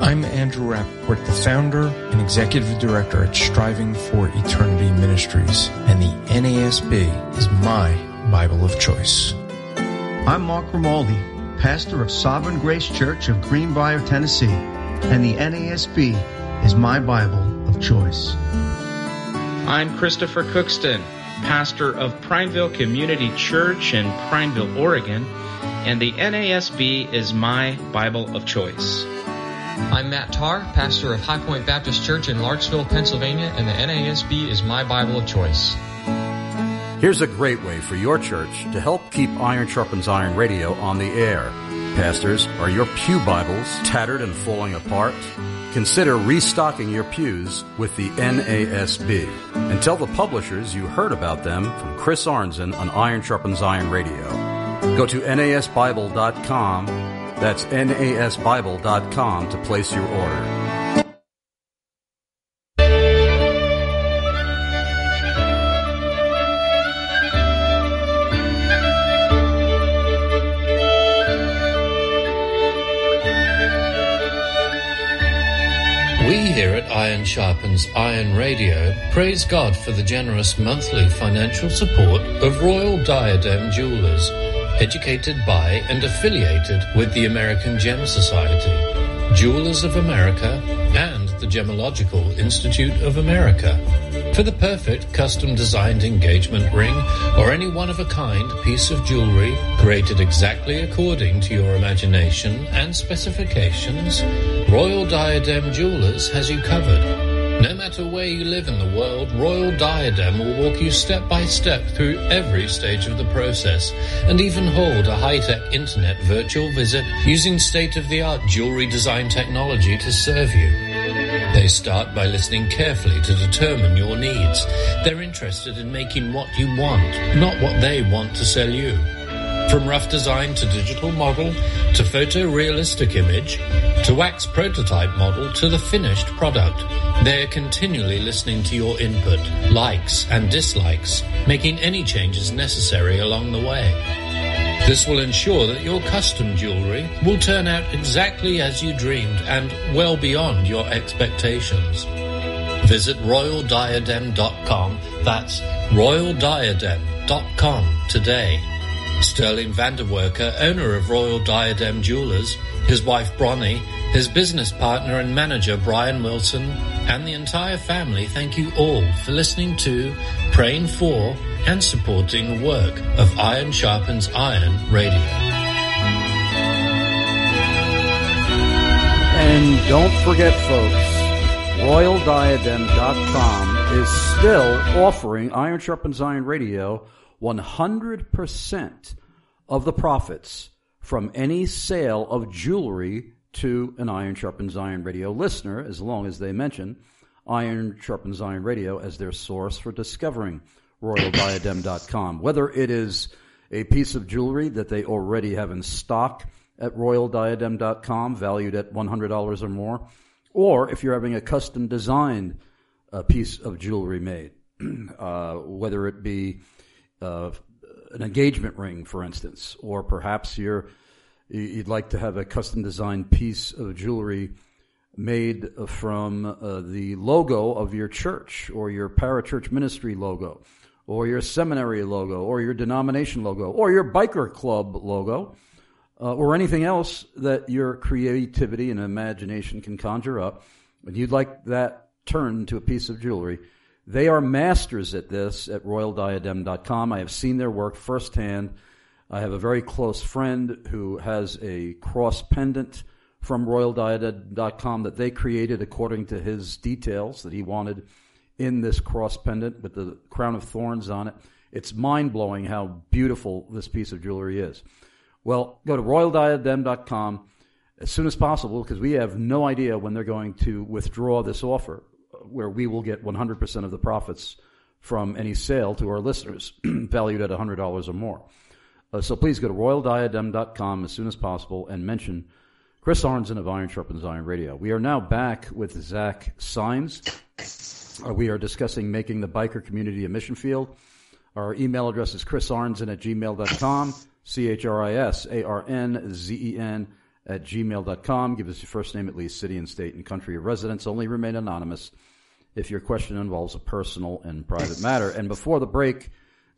I'm Andrew Rappaport, the founder and executive director at Striving for Eternity Ministries, and the NASB is my Bible of choice. I'm Mark Romaldi, pastor of Sovereign Grace Church of Greenbrier, Tennessee, and the NASB is my Bible of choice. I'm Christopher Cookston, pastor of Prineville Community Church in Prineville, Oregon, and the NASB is my Bible of choice. I'm Matt Tarr, pastor of High Point Baptist Church in Larksville, Pennsylvania, and the NASB is my Bible of choice. Here's a great way for your church to help keep Iron Sharpens Iron radio on the air. Pastors, are your Pew Bibles tattered and falling apart? Consider restocking your pews with the NASB and tell the publishers you heard about them from Chris Arnzen on Iron Sharpens Iron Radio. Go to nasbible.com, that's nasbible.com to place your order. Iron Sharpens Iron Radio praise God for the generous monthly financial support of Royal Diadem Jewelers, educated by and affiliated with the American Gem Society, Jewelers of America, and the Gemological Institute of America. For the perfect custom designed engagement ring or any one of a kind piece of jewelry created exactly according to your imagination and specifications, Royal Diadem Jewelers has you covered. No matter where you live in the world, Royal Diadem will walk you step by step through every stage of the process and even hold a high-tech internet virtual visit using state-of-the-art jewelry design technology to serve you. They start by listening carefully to determine your needs. They're interested in making what you want, not what they want to sell you. From rough design to digital model, to photorealistic image, to wax prototype model, to the finished product, they're continually listening to your input, likes and dislikes, making any changes necessary along the way. This will ensure that your custom jewelry will turn out exactly as you dreamed and well beyond your expectations. Visit royaldiadem.com. That's royaldiadem.com today. Sterling Vanderwerker, owner of Royal Diadem Jewelers, his wife Bronnie, his business partner and manager Brian Wilson, and the entire family thank you all for listening to, praying for, and supporting the work of Iron Sharpens Iron Radio. And don't forget, folks, RoyalDiadem.com is still offering Iron Sharpens Iron Radio 100% of the profits from any sale of jewelry to an Iron Sharpens Iron Radio listener, as long as they mention Iron Sharpens Iron Radio as their source for discovering RoyalDiadem.com. Whether it is a piece of jewelry that they already have in stock at RoyalDiadem.com, valued at $100 or more, or if you're having a custom designed uh, piece of jewelry made, uh, whether it be uh, an engagement ring, for instance, or perhaps you're you'd like to have a custom designed piece of jewelry made from uh, the logo of your church or your parachurch ministry logo or your seminary logo or your denomination logo or your biker club logo uh, or anything else that your creativity and imagination can conjure up. And you'd like that turned to a piece of jewelry they are masters at this at royaldiadem.com. I have seen their work firsthand. I have a very close friend who has a cross pendant from royaldiadem.com that they created according to his details that he wanted in this cross pendant with the crown of thorns on it. It's mind blowing how beautiful this piece of jewelry is. Well, go to royaldiadem.com as soon as possible because we have no idea when they're going to withdraw this offer where we will get 100% of the profits from any sale to our listeners, valued at $100 or more. Uh, so please go to royaldiadem.com as soon as possible and mention Chris Arnzen of Iron Sharpens Iron Radio. We are now back with Zach Symes. Uh, we are discussing making the biker community a mission field. Our email address is chrisarnzen at gmail.com, C H R I S A R N Z E N at gmail.com. Give us your first name, at least, city and state and country of residence. Only remain anonymous if your question involves a personal and private matter. And before the break,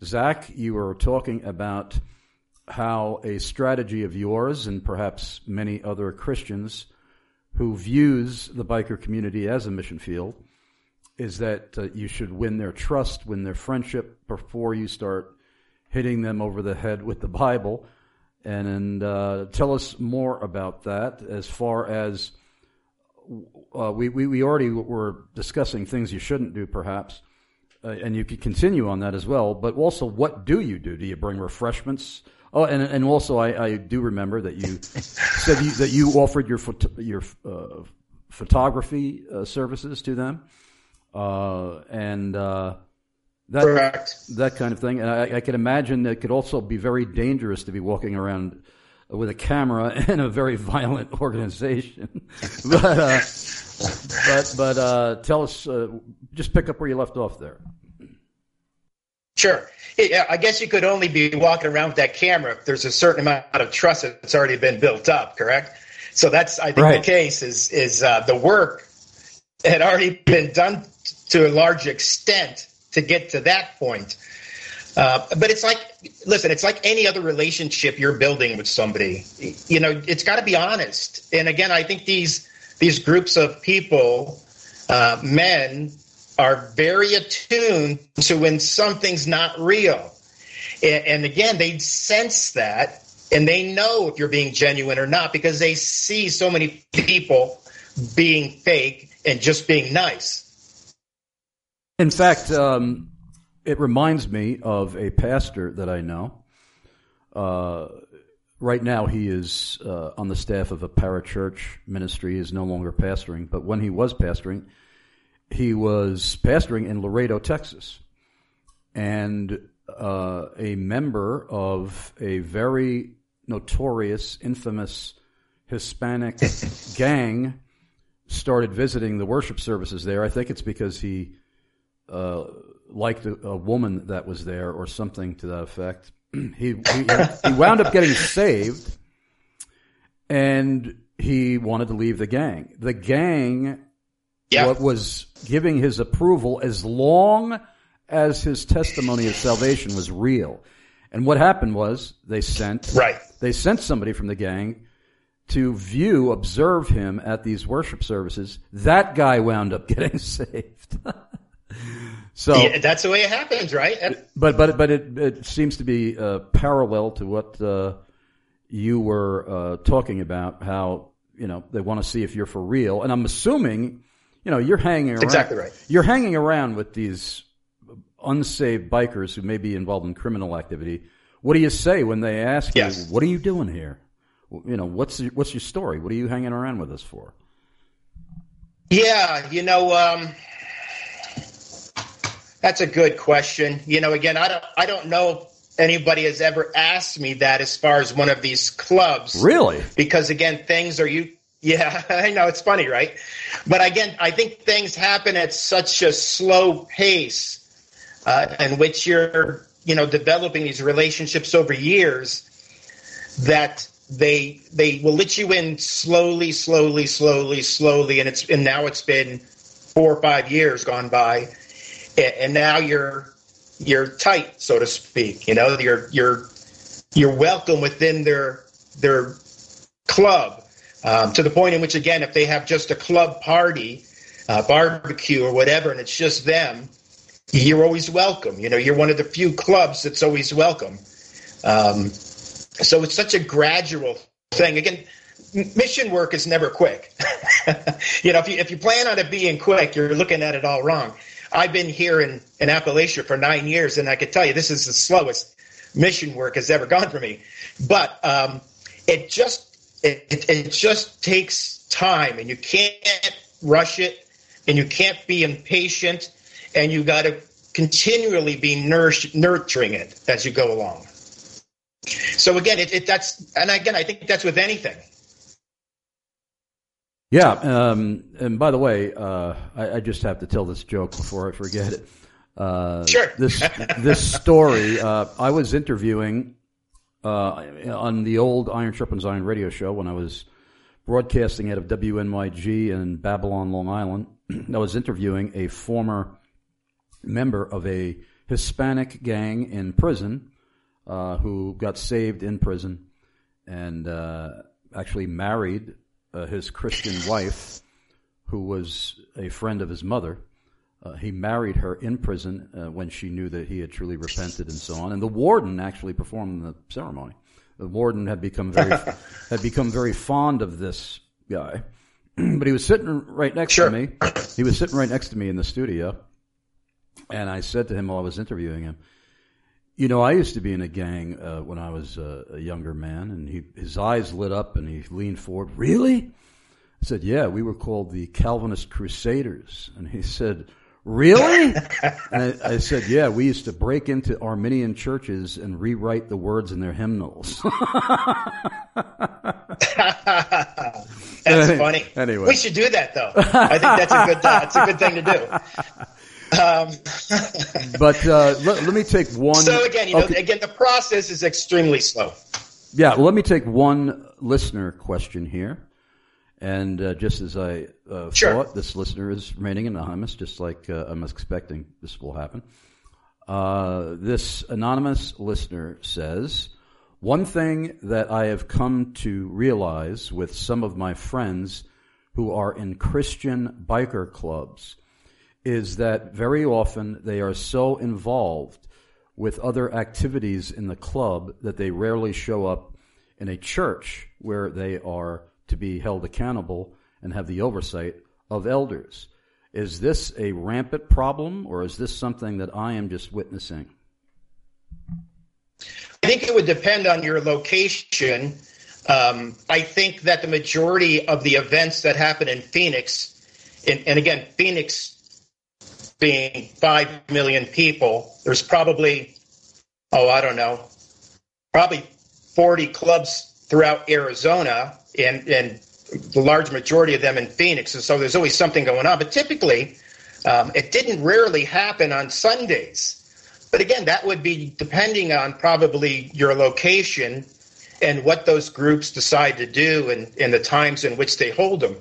Zach, you were talking about how a strategy of yours and perhaps many other Christians who views the biker community as a mission field is that uh, you should win their trust, win their friendship before you start hitting them over the head with the Bible. And, and uh, tell us more about that as far as uh, we, we, we already were discussing things you shouldn't do, perhaps, uh, and you could continue on that as well. But also, what do you do? Do you bring refreshments? Oh, and and also, I, I do remember that you said you, that you offered your your uh, photography uh, services to them, uh, and uh, that Correct. that kind of thing. And I, I can imagine that it could also be very dangerous to be walking around with a camera and a very violent organization. but uh, but but uh, tell us, uh, just pick up where you left off there. Sure. Yeah, I guess you could only be walking around with that camera if there's a certain amount of trust that's already been built up. Correct. So that's I think right. the case is is uh, the work had already been done to a large extent to get to that point. Uh, but it's like, listen, it's like any other relationship you're building with somebody. You know, it's got to be honest. And again, I think these these groups of people, uh, men, are very attuned to when something's not real. And, and again, they sense that, and they know if you're being genuine or not because they see so many people being fake and just being nice. In fact, um, it reminds me of a pastor that I know. Uh, right now, he is uh, on the staff of a parachurch ministry. He is no longer pastoring, but when he was pastoring, he was pastoring in Laredo, Texas, and uh, a member of a very notorious, infamous Hispanic gang started visiting the worship services there. I think it's because he uh, liked a, a, woman that was there or something to that effect. he, he, he wound up getting saved and he wanted to leave the gang. The gang yeah. what was giving his approval as long as his testimony of salvation was real. And what happened was they sent right. they sent somebody from the gang to view, observe him at these worship services. That guy wound up getting saved. so yeah, that's the way it happens, right? But but but it it seems to be uh, parallel to what uh, you were uh, talking about. How you know they want to see if you're for real, and I'm assuming you know you're hanging around. Exactly right. You're hanging around with these unsaved bikers who may be involved in criminal activity. What do you say when they ask yes. you, "What are you doing here?" You know, what's your, what's your story? What are you hanging around with us for? Yeah, you know, um, that's a good question. You know, again, I don't I don't know if anybody has ever asked me that as far as one of these clubs. Really? Because again, things are you yeah, I know it's funny, right? But again, I think things happen at such a slow pace uh, in which you're, you know, developing these relationships over years that they they will let you in slowly, slowly, slowly, slowly, and it's and now it's been four or five years gone by, and, now you're you're tight, so to speak. You know, you're you're you're welcome within their their club um, to the point in which, again, if they have just a club party, uh, barbecue or whatever, and it's just them, you're always welcome. You know, you're one of the few clubs that's always welcome. Um, so it's such a gradual thing. Again, mission work is never quick. you know, if you, if you plan on it being quick, you're looking at it all wrong. I've been here in, in Appalachia for nine years, and I can tell you this is the slowest mission work has ever gone for me. But um, it just it, it, it just takes time, and you can't rush it, and you can't be impatient, and you got to continually be nourish, nurturing it as you go along. So again, it, it, that's and again, I think that's with anything. Yeah, um, and by the way, uh, I, I, just have to tell this joke before I forget it. Uh, sure. this this story, uh, I was interviewing uh, on the old Iron Sharpens Iron radio show when I was broadcasting out of WNYG in Babylon, Long Island. I was interviewing a former member of a Hispanic gang in prison uh, who got saved in prison and uh, actually married uh, his Christian wife, who was a friend of his mother. Uh, he married her in prison uh, when she knew that he had truly repented and so on. And the warden actually performed the ceremony. The warden had become very had become very fond of this guy, but he was sitting right next sure. to me. He was sitting right next to me in the studio, and I said to him while I was interviewing him, "You know, I used to be in a gang uh, when I was uh, a younger man." And he his eyes lit up and he leaned forward. Really? I said, "Yeah, we were called the Calvinist Crusaders." And he said Really? I, I, said, yeah, we used to break into Arminian churches and rewrite the words in their hymnals. that's funny. Anyway, we should do that though. I think that's a good. Uh, that's a good thing to do. Um, but uh, let, let, me take one. So again, you know, okay. again, the process is extremely slow. Yeah, well, let me take one listener question here. And uh, just as I uh, sure. thought, this listener is remaining anonymous, just like uh, I'm expecting this will happen. Uh, this anonymous listener says, One thing that I have come to realize with some of my friends who are in Christian biker clubs is that very often they are so involved with other activities in the club that they rarely show up in a church where they are to be held accountable and have the oversight of elders. Is this a rampant problem, or is this something that I am just witnessing? I think it would depend on your location. Um, I think that the majority of the events that happen in Phoenix, and, and again, Phoenix being 5 million people, there's probably, oh, I don't know, probably 40 clubs throughout Arizona and, and the large majority of them in Phoenix. And so there's always something going on. But typically, um, it didn't rarely happen on Sundays. But again, that would be depending on probably your location and what those groups decide to do and, and the times in which they hold them.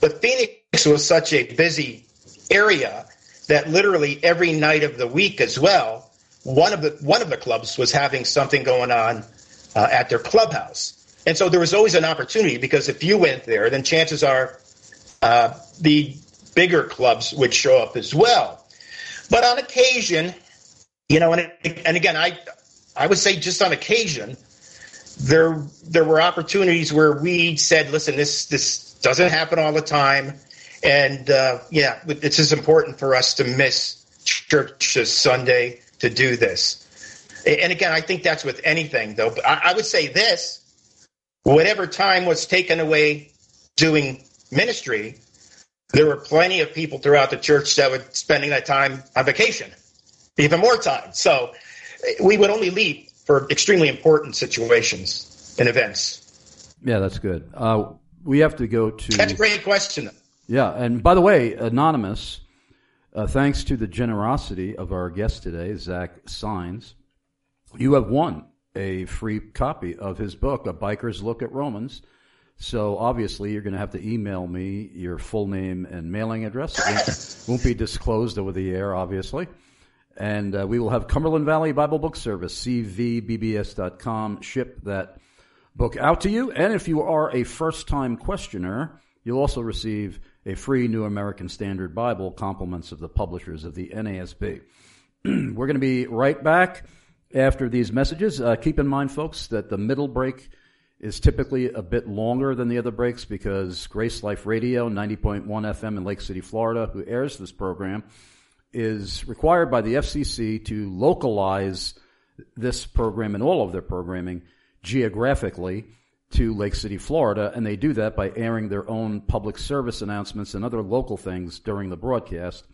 But Phoenix was such a busy area that literally every night of the week as well, one of the one of the clubs was having something going on uh, at their clubhouse. And so there was always an opportunity because if you went there, then chances are uh, the bigger clubs would show up as well. But on occasion, you know, and, and again, I I would say just on occasion, there there were opportunities where we said, listen, this this doesn't happen all the time, and uh, yeah, it's just important for us to miss church Sunday to do this. And again, I think that's with anything though. But I, I would say this: whatever time was taken away doing ministry, there were plenty of people throughout the church that were spending that time on vacation, even more time. So we would only leave for extremely important situations and events. Yeah, that's good. Uh, we have to go to. That's a great question. Yeah, and by the way, anonymous. Uh, thanks to the generosity of our guest today, Zach Signs, you have won a free copy of his book, A Biker's Look at Romans. So obviously, you're going to have to email me your full name and mailing address. It won't be disclosed over the air, obviously. And uh, we will have Cumberland Valley Bible Book Service, cvbbs.com, ship that book out to you. And if you are a first time questioner, you'll also receive a free New American Standard Bible, compliments of the publishers of the NASB. We're going to be right back after these messages. Uh, keep in mind, folks, that the middle break is typically a bit longer than the other breaks because Grace Life Radio, 90.1 FM in Lake City, Florida, who airs this program, is required by the FCC to localize this program and all of their programming geographically to Lake City, Florida, and they do that by airing their own public service announcements and other local things during the broadcast.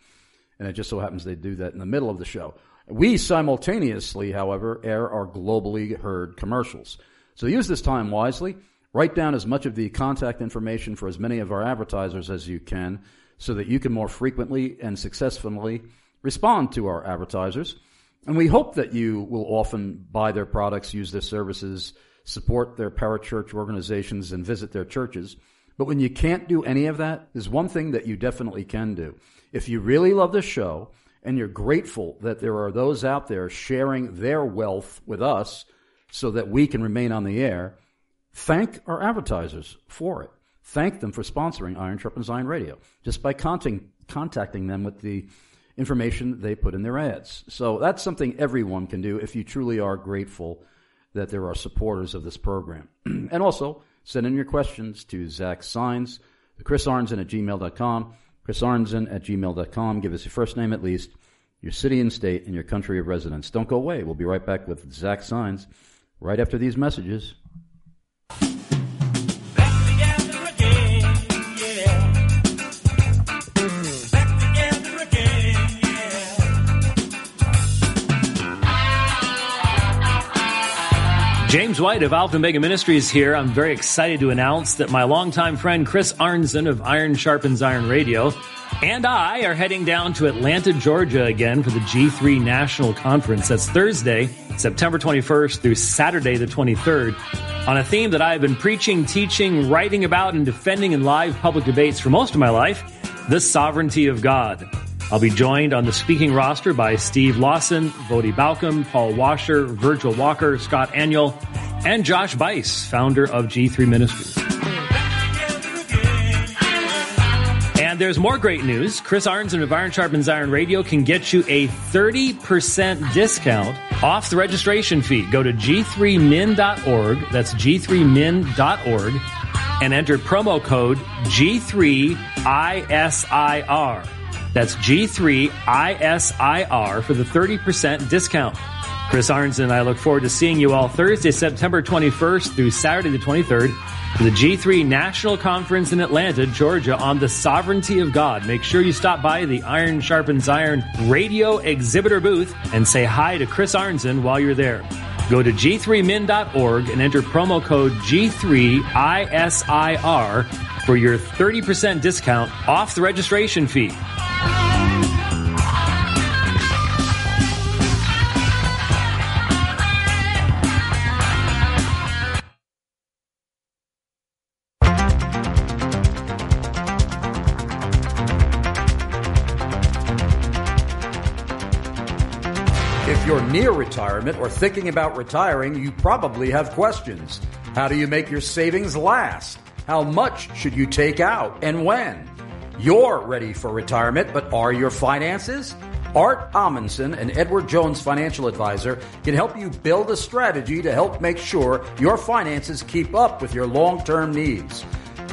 And it just so happens they do that in the middle of the show. We simultaneously, however, air our globally heard commercials. So use this time wisely. Write down as much of the contact information for as many of our advertisers as you can so that you can more frequently and successfully respond to our advertisers. And we hope that you will often buy their products, use their services, support their parachurch organizations, and visit their churches. But when you can't do any of that, there's one thing that you definitely can do. If you really love the show and you're grateful that there are those out there sharing their wealth with us so that we can remain on the air, thank our advertisers for it. Thank them for sponsoring Iron Sharpens Iron Radio just by contacting, contacting them with the information they put in their ads. So that's something everyone can do if you truly are grateful that there are supporters of this program. and also, send in your questions to Zach Signs, Chris Arnzen at gmail.com, Chris Arnzen at gmail.com. Give us your first name at least, your city and state, and your country of residence. Don't go away. We'll be right back with Zach Signs right after these messages. James White of Alpha Mega Ministries here. I'm very excited to announce that my longtime friend Chris Arnzen of Iron Sharpens Iron Radio and I are heading down to Atlanta, Georgia again for the G3 National Conference. That's Thursday, September 21st through Saturday the 23rd on a theme that I have been preaching, teaching, writing about, and defending in live public debates for most of my life the sovereignty of God. I'll be joined on the speaking roster by Steve Lawson, Voddie Baucham, Paul Washer, Virgil Walker, Scott Aniol, and Josh Bice, founder of G3 Ministries. And there's more great news. Chris Arnzen of Iron Sharpens Iron Radio can get you a 30% discount off the registration fee. Go to g3min.org. That's g3min.org and enter promo code G3ISIR. That's G3ISIR for the 30% discount. Chris Arns and I look forward to seeing you all Thursday, September 21st through Saturday the 23rd for the G3 National Conference in Atlanta, Georgia on the sovereignty of God. Make sure you stop by the Iron Sharpens Iron radio exhibitor booth and say hi to Chris Arnzen while you're there. Go to g3min.org and enter promo code G3ISIR for your 30% discount off the registration fee. If you're near retirement or thinking about retiring, you probably have questions. How do you make your savings last? How much should you take out and when? You're ready for retirement, but are your finances? Art Amundsen, an Edward Jones financial advisor, can help you build a strategy to help make sure your finances keep up with your long term needs.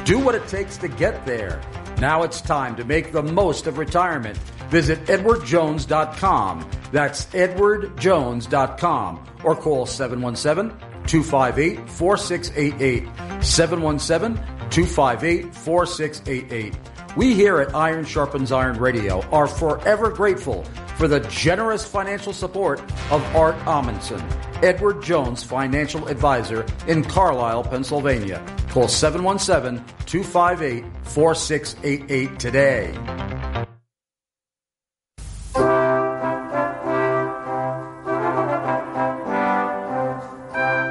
Do what it takes to get there. Now it's time to make the most of retirement. Visit edwardjones.com. That's edwardjones.com or call 717 258 4688. 717 258 4688. We here at Iron Sharpens Iron Radio are forever grateful for the generous financial support of Art Amundsen, Edward Jones Financial Advisor in Carlisle, Pennsylvania. Call 717 258 4688 today.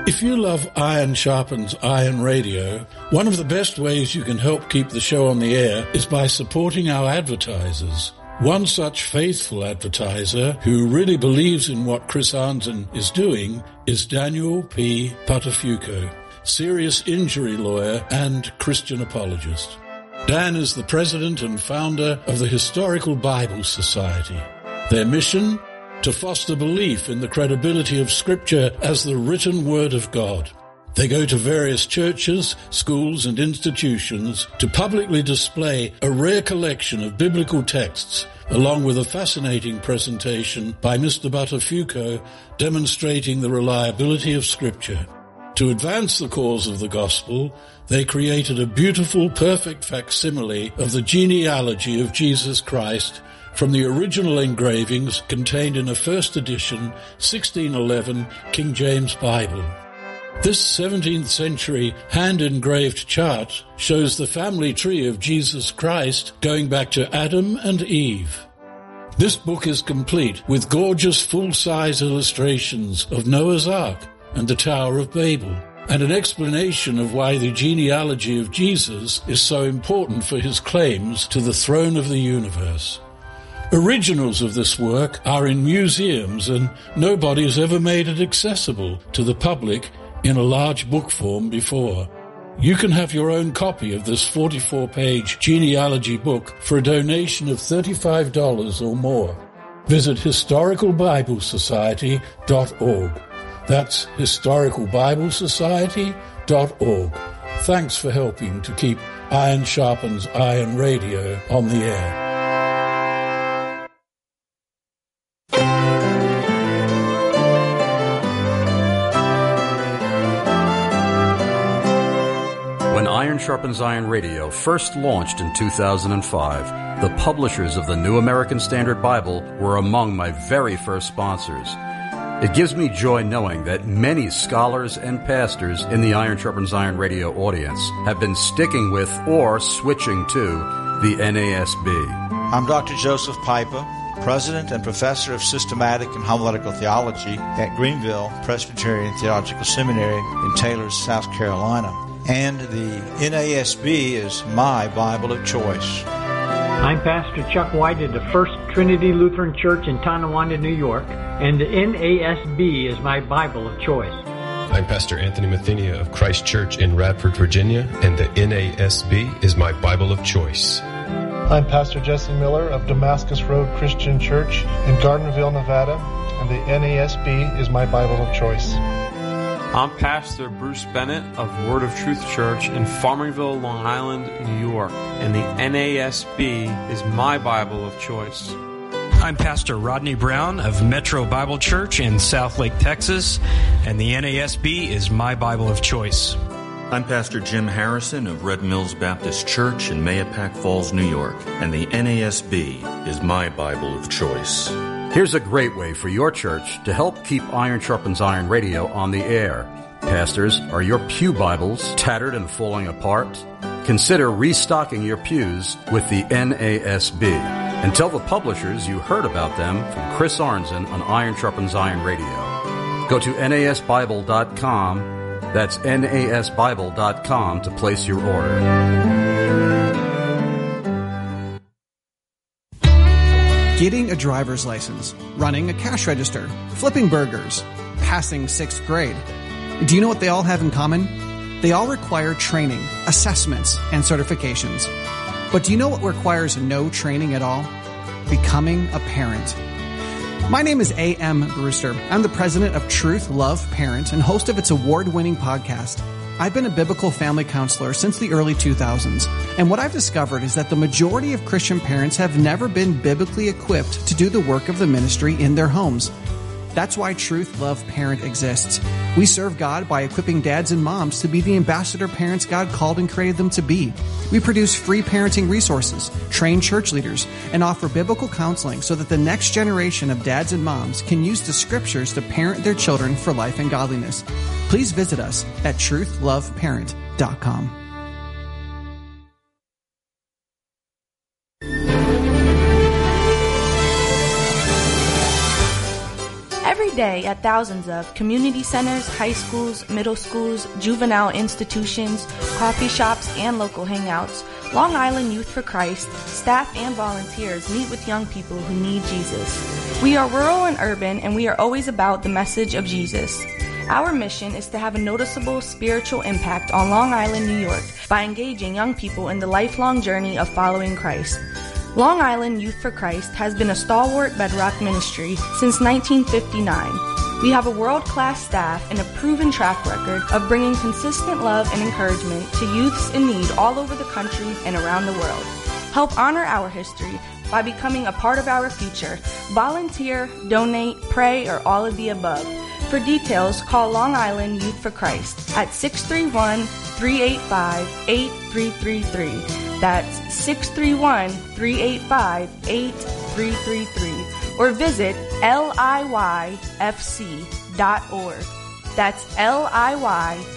If you love Iron Sharpens Iron Radio, one of the best ways you can help keep the show on the air is by supporting our advertisers. One such faithful advertiser who really believes in what Chris Arnzen is doing is Daniel P. Buttafuoco, serious injury lawyer and Christian apologist. Dan is the president and founder of the Historical Bible Society. Their mission? To foster belief in the credibility of Scripture as the written Word of God. They go to various churches, schools, and institutions to publicly display a rare collection of biblical texts, along with a fascinating presentation by Mr. Buttafuoco demonstrating the reliability of Scripture. To advance the cause of the gospel, they created a beautiful, perfect facsimile of the genealogy of Jesus Christ from the original engravings contained in a first edition 1611 King James Bible. This 17th century hand engraved chart shows the family tree of Jesus Christ going back to Adam and Eve. This book is complete with gorgeous full size illustrations of Noah's Ark and the Tower of Babel and an explanation of why the genealogy of Jesus is so important for his claims to the throne of the universe. Originals of this work are in museums and nobody has ever made it accessible to the public in a large book form before. You can have your own copy of this 44 page genealogy book for a donation of $35 or more. Visit historicalbiblesociety.org. That's historicalbiblesociety.org. Thanks for helping to keep Iron Sharpens Iron Radio on the air. Iron Sharpens Iron Radio first launched in 2005, the publishers of the New American Standard Bible were among my very first sponsors. It gives me joy knowing that many scholars and pastors in the Iron Sharpens Iron radio audience have been sticking with or switching to the NASB. I'm Dr. Joseph Pipa, President and Professor of Systematic and Homiletical Theology at Greenville Presbyterian Theological Seminary in Taylor, South Carolina. And the NASB is my Bible of choice. I'm Pastor Chuck White at the First Trinity Lutheran Church in Tonawanda, New York, and the NASB is my Bible of choice. I'm Pastor Anthony Mathenia of Christ Church in Radford, Virginia, and the NASB is my Bible of choice. I'm Pastor Jesse Miller of Damascus Road Christian Church in Gardnerville, Nevada, and the NASB is my Bible of choice. I'm Pastor Bruce Bennett of Word of Truth Church in Farmingville, Long Island, New York, and the NASB is my Bible of choice. I'm Pastor Rodney Brown of Metro Bible Church in Southlake, Texas, and the NASB is my Bible of choice. I'm Pastor Jim Harrison of Red Mills Baptist Church in Mahopac Falls, New York, and the NASB is my Bible of choice. Here's a great way for your church to help keep Iron Sharpens Iron Radio on the air. Pastors, are your Pew Bibles tattered and falling apart? Consider restocking your pews with the NASB and tell the publishers you heard about them from Chris Arnzen on Iron Sharpens Iron Radio. Go to nasbible.com, that's nasbible.com to place your order. Getting a driver's license, running a cash register, flipping burgers, passing sixth grade. Do you know what they all have in common? They all require training, assessments, and certifications. But do you know what requires no training at all? Becoming a parent. My name is A.M. Brewster. I'm the president of Truth Love Parent and host of its award winning podcast. I've been a biblical family counselor since the early 2000s, and what I've discovered is that the majority of Christian parents have never been biblically equipped to do the work of the ministry in their homes. That's why Truth Love Parent exists. We serve God by equipping dads and moms to be the ambassador parents God called and created them to be. We produce free parenting resources, train church leaders, and offer biblical counseling so that the next generation of dads and moms can use the scriptures to parent their children for life and godliness. Please visit us at truthloveparent.com. day at thousands of community centers, high schools, middle schools, juvenile institutions, coffee shops, and local hangouts, Long Island Youth for Christ, staff and volunteers meet with young people who need Jesus. We are rural and urban, and we are always about the message of Jesus. Our mission is to have a noticeable spiritual impact on Long Island, New York by engaging young people in the lifelong journey of following Christ. Long Island Youth for Christ has been a stalwart bedrock ministry since 1959. We have a world class staff and a proven track record of bringing consistent love and encouragement to youths in need all over the country and around the world. Help honor our history by becoming a part of our future. Volunteer, donate, pray, or all of the above. For details, call Long Island Youth for Christ at 631 385 8333. That's 631 385 8333. Or visit liyfc.org. That's liyfc.org.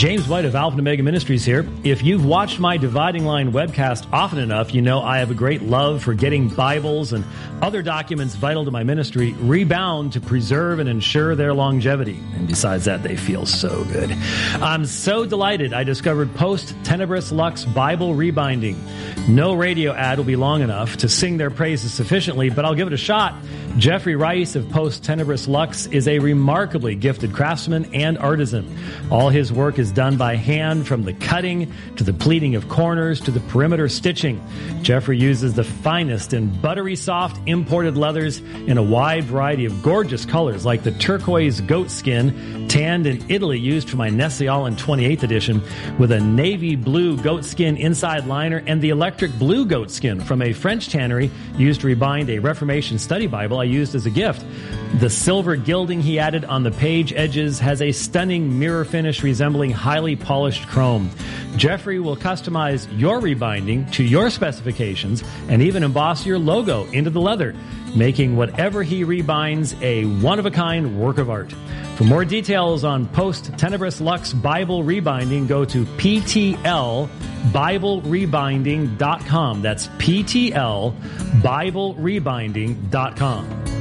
James White of Alpha and Omega Ministries here. If you've watched my Dividing Line webcast often enough, you know I have a great love for getting Bibles and other documents vital to my ministry rebound to preserve and ensure their longevity. And besides that, they feel so good. I'm so delighted I discovered Post Tenebris Lux Bible Rebinding. No radio ad will be long enough to sing their praises sufficiently, but I'll give it a shot. Jeffrey Rice of Post Tenebris Lux is a remarkably gifted craftsman and artisan. All his work is done by hand from the cutting to the pleating of corners to the perimeter stitching. Jeffrey uses the finest and buttery soft imported leathers in a wide variety of gorgeous colors like the turquoise goat skin tanned in Italy used for my Nestle-Aland 28th edition with a navy blue goat skin inside liner and the electric blue goat skin from a French tannery used to rebind a Reformation study Bible I used as a gift. The silver gilding he added on the page edges has a stunning mirror finish resembling highly polished chrome. Jeffrey will customize your rebinding to your specifications and even emboss your logo into the leather, making whatever he rebinds a one of a kind work of art. For more details on Post Tenebris Lux Bible Rebinding, go to PTLBibleRebinding.com. That's PTLBibleRebinding.com.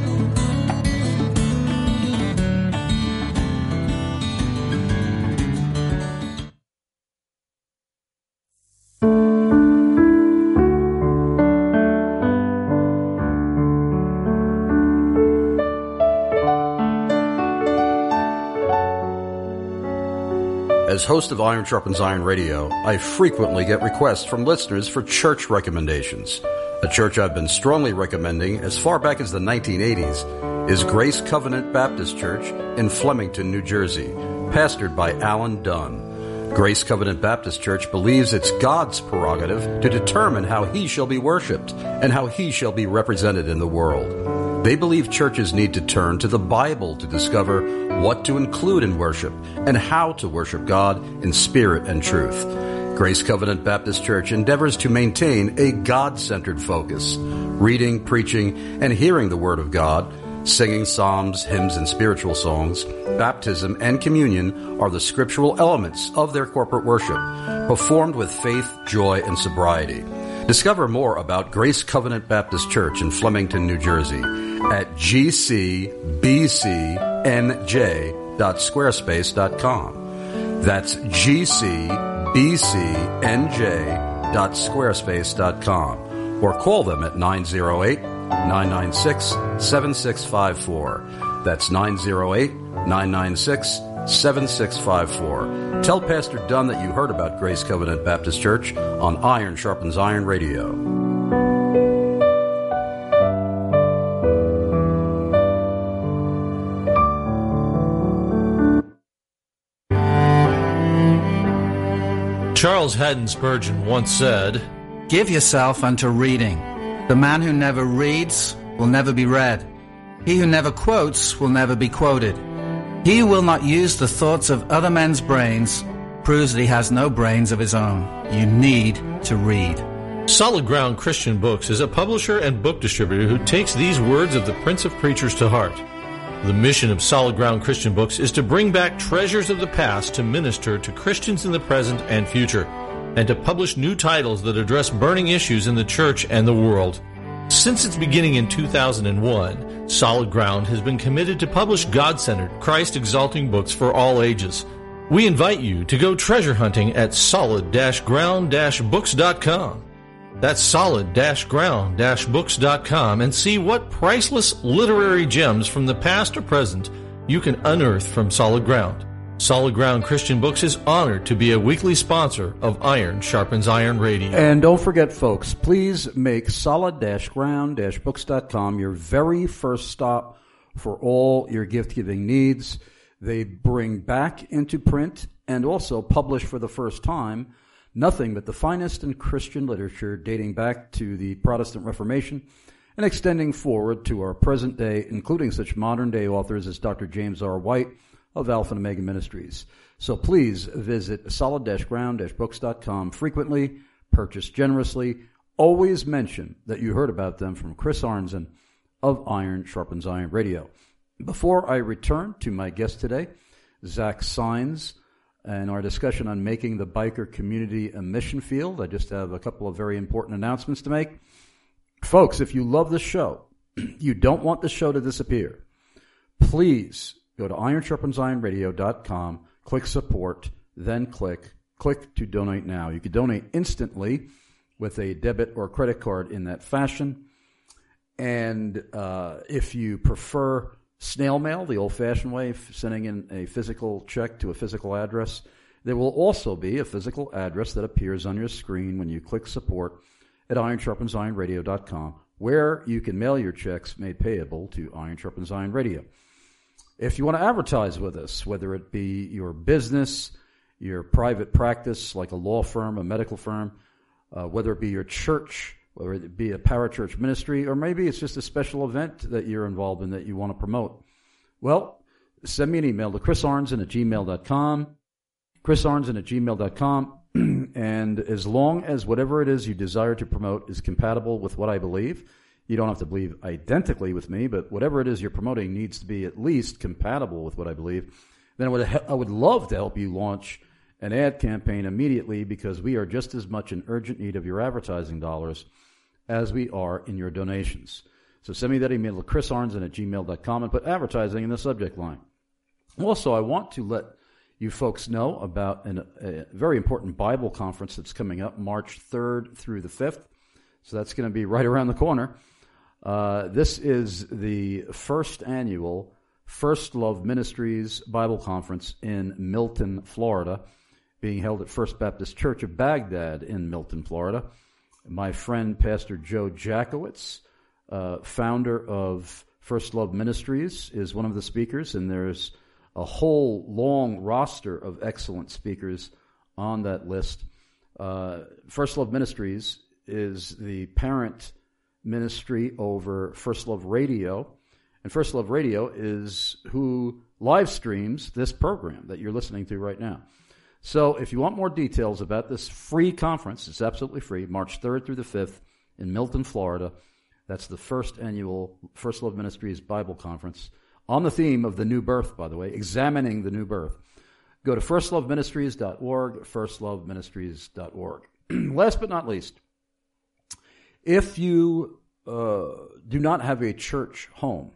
As host of Iron Sharpens Iron Radio, I frequently get requests from listeners for church recommendations. A church I've been strongly recommending as far back as the 1980s is Grace Covenant Baptist Church in Flemington, New Jersey, pastored by Alan Dunn. Grace Covenant Baptist Church believes it's God's prerogative to determine how He shall be worshiped and how He shall be represented in the world. They believe churches need to turn to the Bible to discover what to include in worship and how to worship God in spirit and truth. Grace Covenant Baptist Church endeavors to maintain a God centered focus, reading, preaching, and hearing the Word of God Singing psalms, hymns, and spiritual songs, baptism, and communion are the scriptural elements of their corporate worship, performed with faith, joy, and sobriety. Discover more about Grace Covenant Baptist Church in Flemington, New Jersey at gcbcnj.squarespace.com. That's gcbcnj.squarespace.com or call them at 908 996 7654. That's 908 996 7654. Tell Pastor Dunn that you heard about Grace Covenant Baptist Church on Iron Sharpens Iron Radio. Charles Haddon Spurgeon once said, Give yourself unto reading. The man who never reads will never be read. He who never quotes will never be quoted. He who will not use the thoughts of other men's brains proves that he has no brains of his own. You need to read. Solid Ground Christian Books is a publisher and book distributor who takes these words of the Prince of Preachers to heart. The mission of Solid Ground Christian Books is to bring back treasures of the past to minister to Christians in the present and future, and to publish new titles that address burning issues in the church and the world. Since its beginning in 2001, Solid Ground has been committed to publish God centered, Christ exalting books for all ages. We invite you to go treasure hunting at solid ground books.com. That's solid ground books.com and see what priceless literary gems from the past or present you can unearth from Solid Ground. Solid Ground Christian Books is honored to be a weekly sponsor of Iron Sharpens Iron Radio. And don't forget, folks, please make solid-ground-books.com your very first stop for all your gift-giving needs. They bring back into print and also publish for the first time nothing but the finest in Christian literature dating back to the Protestant Reformation and extending forward to our present day, including such modern day authors as Dr. James R. White of Alpha and Omega Ministries. So please visit solid-ground-books.com frequently, purchase generously, always mention that you heard about them from Chris Arnzen of Iron Sharpens Iron Radio. Before I return to my guest today, Zach Signs, and our discussion on making the biker community a mission field. I just have a couple of very important announcements to make. Folks, if you love the show, you don't want the show to disappear, please go to ironsharpensironradio.com, click support, then click click to donate now. You can donate instantly with a debit or credit card in that fashion. And uh, if you prefer snail mail, the old fashioned way, of sending in a physical check to a physical address. There will also be a physical address that appears on your screen when you click support at ironsharpensironradio.com, where you can mail your checks made payable to Iron Sharpens Iron Radio. If you want to advertise with us, whether it be your business, your private practice, like a law firm, a medical firm, uh, whether it be your church, whether it be a parachurch ministry, or maybe it's just a special event that you're involved in that you want to promote. Well, send me an email to chrisarnzen at gmail.com, chrisarnzen at gmail.com, and as long as whatever it is you desire to promote is compatible with what I believe, you don't have to believe identically with me, but whatever it is you're promoting needs to be at least compatible with what I believe, then I would, I would love to help you launch an ad campaign immediately because we are just as much in urgent need of your advertising dollars as we are in your donations. So send me that email to chrisarnzen at gmail.com and put advertising in the subject line. Also, I want to let you folks know about an, a very important Bible conference that's coming up March 3rd through the 5th. So that's going to be right around the corner. Uh, this is the first annual First Love Ministries Bible Conference in Milton, Florida. being held at First Baptist Church of Bagdad in Milton, Florida. My friend, Pastor Joe Jackowitz, uh, founder of First Love Ministries, is one of the speakers, and there's a whole long roster of excellent speakers on that list. Uh, First Love Ministries is the parent ministry over First Love Radio, and First Love Radio is who live streams this program that you're listening to right now. So if you want more details about this free conference, it's absolutely free, March 3rd through the 5th in Milton, Florida. That's the first annual First Love Ministries Bible Conference on the theme of the new birth, by the way, examining the new birth. Go to firstloveministries.org, firstloveministries.org. Last but not least, if you uh, do not have a church home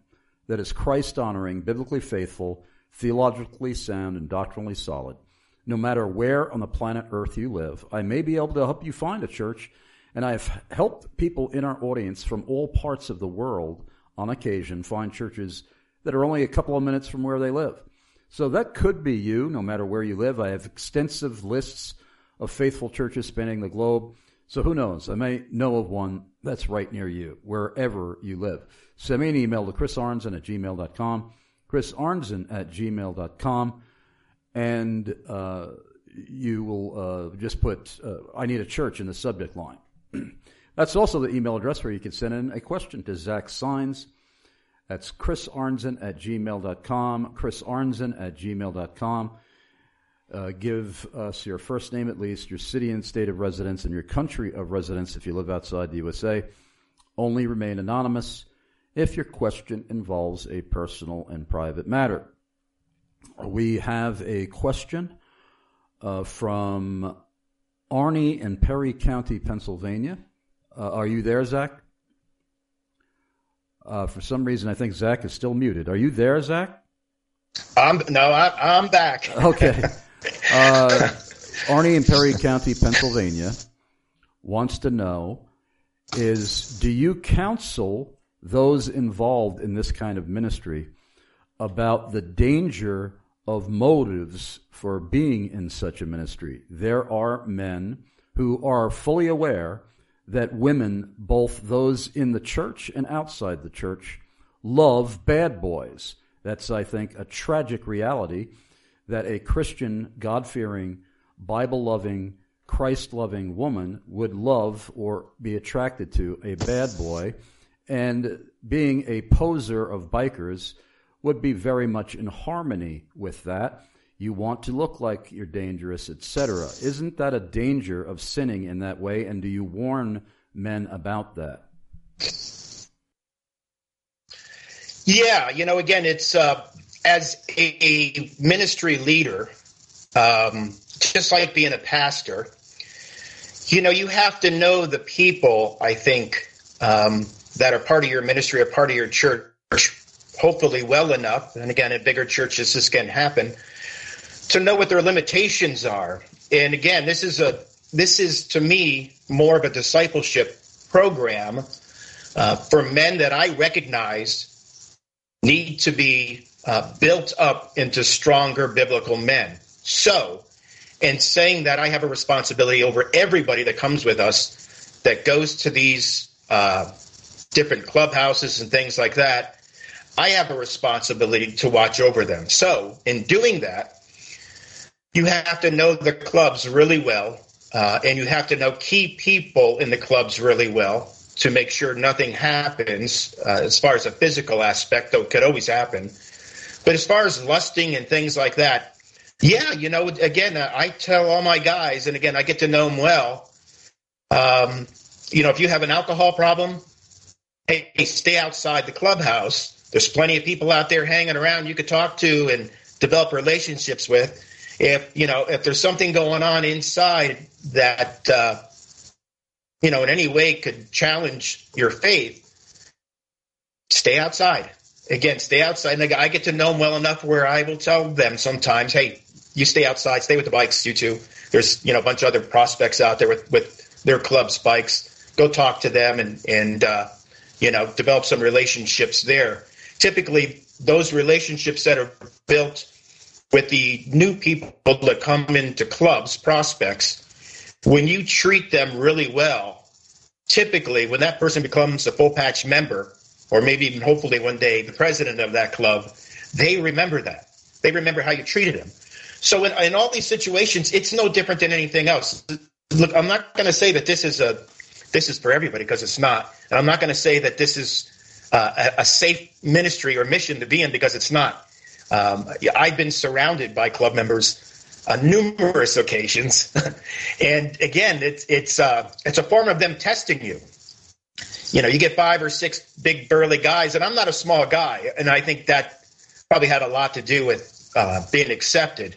that is Christ honoring, biblically faithful, theologically sound, and doctrinally solid, no matter where on the planet Earth you live, I may be able to help you find a church. And I've helped people in our audience from all parts of the world on occasion find churches that are only a couple of minutes from where they live. So that could be you, no matter where you live. I have extensive lists of faithful churches spanning the globe. So who knows? I may know of one that's right near you, wherever you live. Send me an email to chrisarnzen at gmail.com, chrisarnzen at gmail.com, and uh, you will uh, just put, uh, I need a church in the subject line. that's also the email address where you can send in a question to Zach Signs. That's Chris chrisarnzen at gmail.com, Chris chrisarnzen at gmail.com. Uh, give us your first name at least, your city and state of residence, and your country of residence if you live outside the USA. Only remain anonymous if your question involves a personal and private matter. We have a question uh, from Arnie in Perry County, Pennsylvania. Uh, are you there, Zach? Uh, for some reason, I think Zach is still muted. Are you there, Zach? I'm no, I, am back. okay. Uh, Arnie in Perry County, Pennsylvania, wants to know: Is do you counsel those involved in this kind of ministry about the danger of motives for being in such a ministry? There are men who are fully aware that women, both those in the church and outside the church, love bad boys. That's, I think, a tragic reality that a Christian, God fearing, Bible loving, Christ loving woman would love or be attracted to a bad boy. And being a poser of bikers would be very much in harmony with that you want to look like you're dangerous, etc. Isn't that a danger of sinning in that way? And do you warn men about that? Yeah, you know, again, it's uh, as a, a, ministry leader, um, just like being a pastor, you know, you have to know the people, I think, um, that are part of your ministry or part of your church, hopefully well enough. And again, in bigger churches, this can happen to know what their limitations are. And again, this is a this is to me more of a discipleship program uh, for men that I recognize need to be uh, built up into stronger biblical men. So, in saying that, I have a responsibility over everybody that comes with us that goes to these uh, different clubhouses and things like that. I have a responsibility to watch over them. So, in doing that, you have to know the clubs really well, uh, and you have to know key people in the clubs really well to make sure nothing happens uh, as far as a physical aspect, though it could always happen. But as far as lusting and things like that, yeah, you know, again, uh, I tell all my guys, and again, I get to know them well. Um, you know, if you have an alcohol problem, hey, stay outside the clubhouse. There's plenty of people out there hanging around you could talk to and develop relationships with if you know if there's something going on inside that uh, you know in any way could challenge your faith, stay outside. Again, stay outside. And I get to know them well enough where I will tell them sometimes, "Hey, you stay outside. Stay with the bikes. You too. There's you know a bunch of other prospects out there with with their club bikes. Go talk to them and and uh, you know develop some relationships there. Typically, those relationships that are built with the new people that come into clubs, prospects, when you treat them really well, typically when that person becomes a full patch member, or maybe even hopefully one day the president of that club, they remember that. They remember how you treated them. So in, in all these situations, it's no different than anything else. Look, I'm not going to say that this is a this is for everybody because it's not, and I'm not going to say that this is uh, a, safe ministry or mission to be in because it's not. Um, I've been surrounded by club members on numerous occasions, and again, it's it's uh, it's a form of them testing you. You know, you get five or six big burly guys, and I'm not a small guy, and I think that probably had a lot to do with uh, being accepted.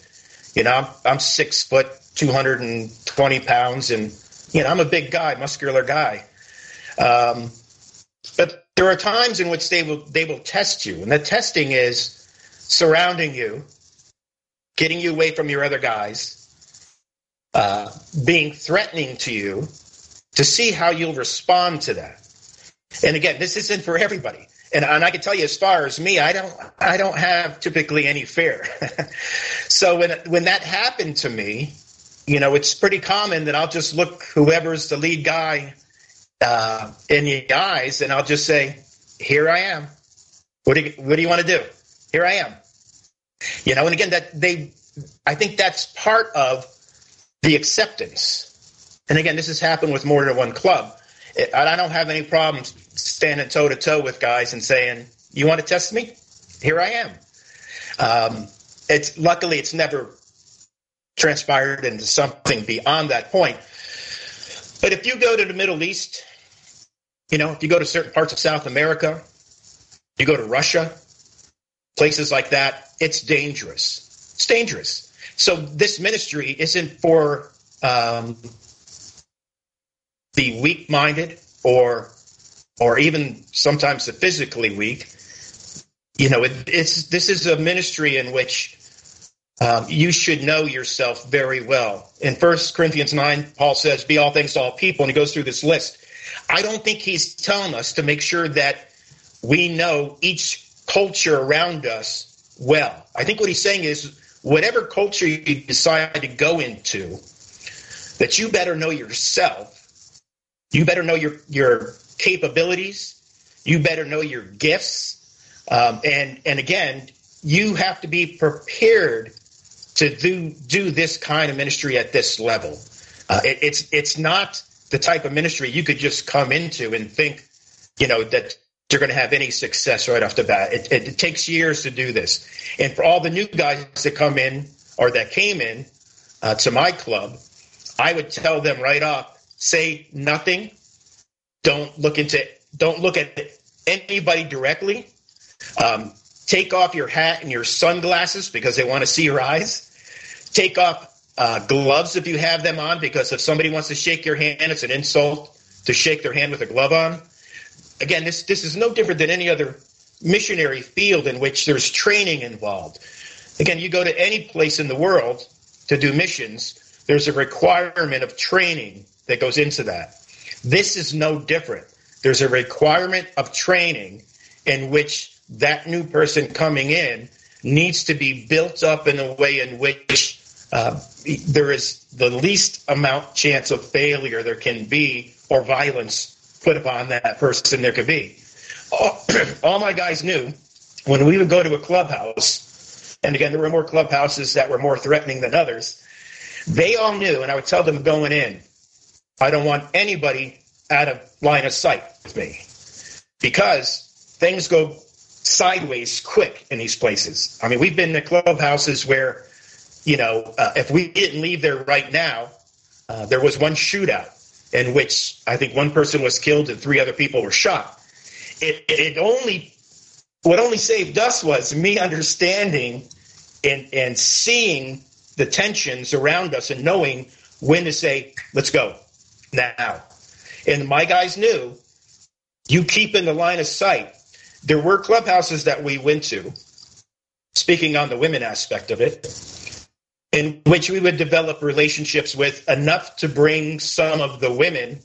You know, I'm, I'm six foot, 220 pounds, and you know, I'm a big guy, muscular guy. Um, but there are times in which they will they will test you, and the testing is surrounding you, getting you away from your other guys, uh, being threatening to you, to see how you'll respond to that. And again, this isn't for everybody. And, and I can tell you, as far as me, I don't, I don't have typically any fear. so when when that happened to me, you know, it's pretty common that I'll just look whoever's the lead guy uh, in the eyes, and I'll just say, "Here I am. What do you, what do you want to do? Here I am." You know, and again, that they, I think that's part of the acceptance. And again, this has happened with more than one club. I don't have any problems standing toe to toe with guys and saying, "You want to test me? Here I am." Um, it's luckily it's never transpired into something beyond that point. But if you go to the Middle East, you know, if you go to certain parts of South America, you go to Russia, places like that, it's dangerous. It's dangerous. So this ministry isn't for um, the weak-minded or or even sometimes the physically weak. You know, it, it's this is a ministry in which um, you should know yourself very well. In First Corinthians 9, Paul says, Be all things to all people, and he goes through this list. I don't think he's telling us to make sure that we know each culture around us well. I think what he's saying is whatever culture you decide to go into, that you better know yourself. You better know your, your capabilities. You better know your gifts. Um, and, and again, you have to be prepared to do do this kind of ministry at this level. Uh, it, it's it's not the type of ministry you could just come into and think, you know, that you're going to have any success right off the bat. It, it, it, takes years to do this, and for all the new guys that come in or that came in uh, to my club, I would tell them right off: say nothing, don't look into, don't look at anybody directly. Um, take off your hat and your sunglasses because they want to see your eyes. Take off uh, gloves if you have them on, because if somebody wants to shake your hand, it's an insult to shake their hand with a glove on. Again, this this is no different than any other missionary field in which there's training involved. Again, you go to any place in the world to do missions, there's a requirement of training that goes into that. This is no different. There's a requirement of training in which that new person coming in needs to be built up in a way in which uh, there is the least amount chance of failure there can be or violence put upon that person there could be. All, all my guys knew when we would go to a clubhouse, and again, there were more clubhouses that were more threatening than others. They all knew, and I would tell them going in, I don't want anybody out of line of sight with me because things go sideways quick in these places. I mean, we've been to clubhouses where you know, uh, if we didn't leave there right now, uh, there was one shootout in which I think one person was killed and three other people were shot. It, it only what only saved us was me understanding and and seeing the tensions around us and knowing when to say, "Let's go now." And my guys knew you keep in the line of sight. There were clubhouses that we went to. Speaking on the women aspect of it, in which we would develop relationships with enough to bring some of the women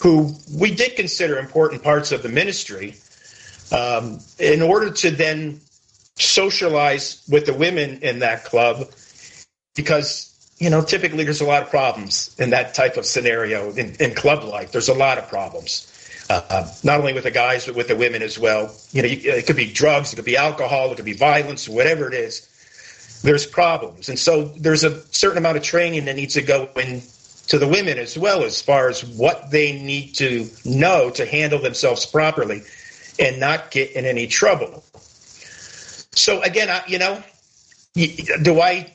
who we did consider important parts of the ministry um, in order to then socialize with the women in that club because you know typically there's a lot of problems in that type of scenario in, in club life. There's a lot of problems. Uh, not only with the guys but with the women as well. You know, it could be drugs, it could be alcohol, it could be violence, whatever it is. There's problems, and so there's a certain amount of training that needs to go in to the women as well as far as what they need to know to handle themselves properly and not get in any trouble. So again, I, you know, do I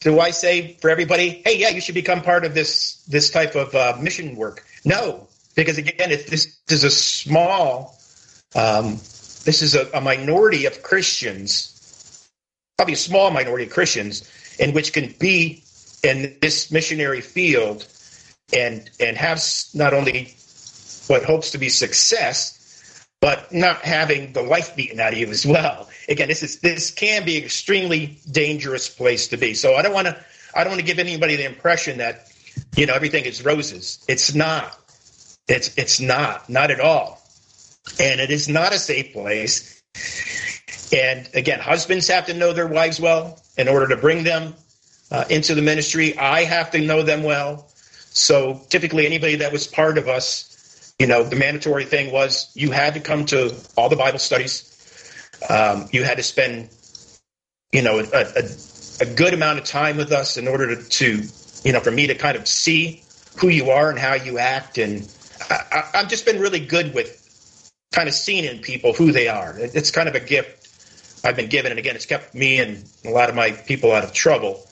do I say for everybody, hey, yeah, you should become part of this this type of uh, mission work? No, because again, if this is a small, um, this is a, a minority of Christians, probably a small minority of Christians, in which can be in this missionary field and and have not only what hopes to be success, but not having the life beaten out of you as well. Again, this is this can be an extremely dangerous place to be. So I don't want to I don't want to give anybody the impression that you know everything is roses. It's not. It's it's not not at all, and it is not a safe place. And again, husbands have to know their wives well in order to bring them uh, into the ministry. I have to know them well. So typically, anybody that was part of us, you know, the mandatory thing was you had to come to all the Bible studies. Um, you had to spend, you know, a, a, a, good amount of time with us in order to, to, you know, for me to kind of see who you are and how you act. And I, have just been really good with kind of seeing in people who they are. It's kind of a gift I've been given. And again, it's kept me and a lot of my people out of trouble.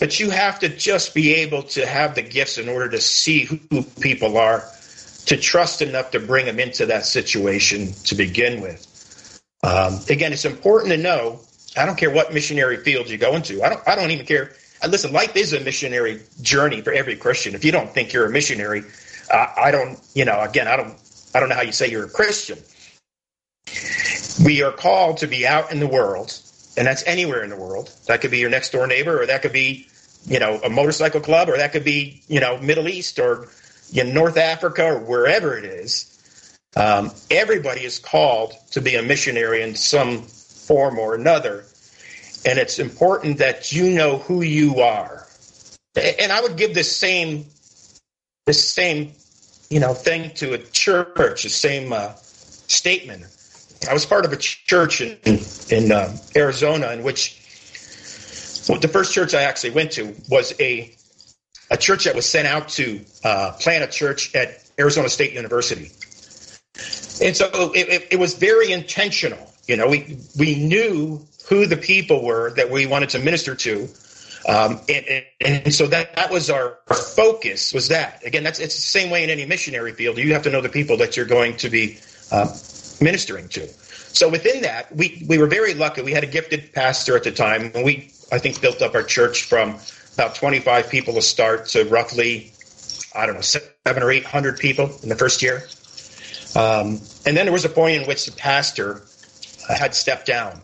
But you have to just be able to have the gifts in order to see who people are, to trust enough to bring them into that situation to begin with. Um, again, it's important to know. I don't care what missionary field you go into. I don't. I don't even care. Listen, life is a missionary journey for every Christian. If you don't think you're a missionary, uh, I don't. You know, again, I don't. I don't know how you say you're a Christian. We are called to be out in the world and that's anywhere in the world. That could be your next door neighbor, or that could be, you know, a motorcycle club, or that could be, you know, Middle East or you know, North Africa or wherever it is. Um, everybody is called to be a missionary in some form or another, and it's important that you know who you are. And I would give this same, this same, you know, thing to a church, the same uh, statement I was part of a church in in uh, Arizona in which well, the first church I actually went to was a a church that was sent out to uh, plant a church at Arizona State University, and so it, it, it was very intentional. You know, we we knew who the people were that we wanted to minister to. Um, and, and, so that, that was our, focus was that again that's it's the same way in any missionary field you have to know the people that you're going to be uh, ministering to. So within that, we, we were very lucky. We had a gifted pastor at the time, and we, I think, built up our church from about 25 people to start to roughly, I don't know, seven or 800 people in the first year. Um, and then there was a point in which the pastor had stepped down.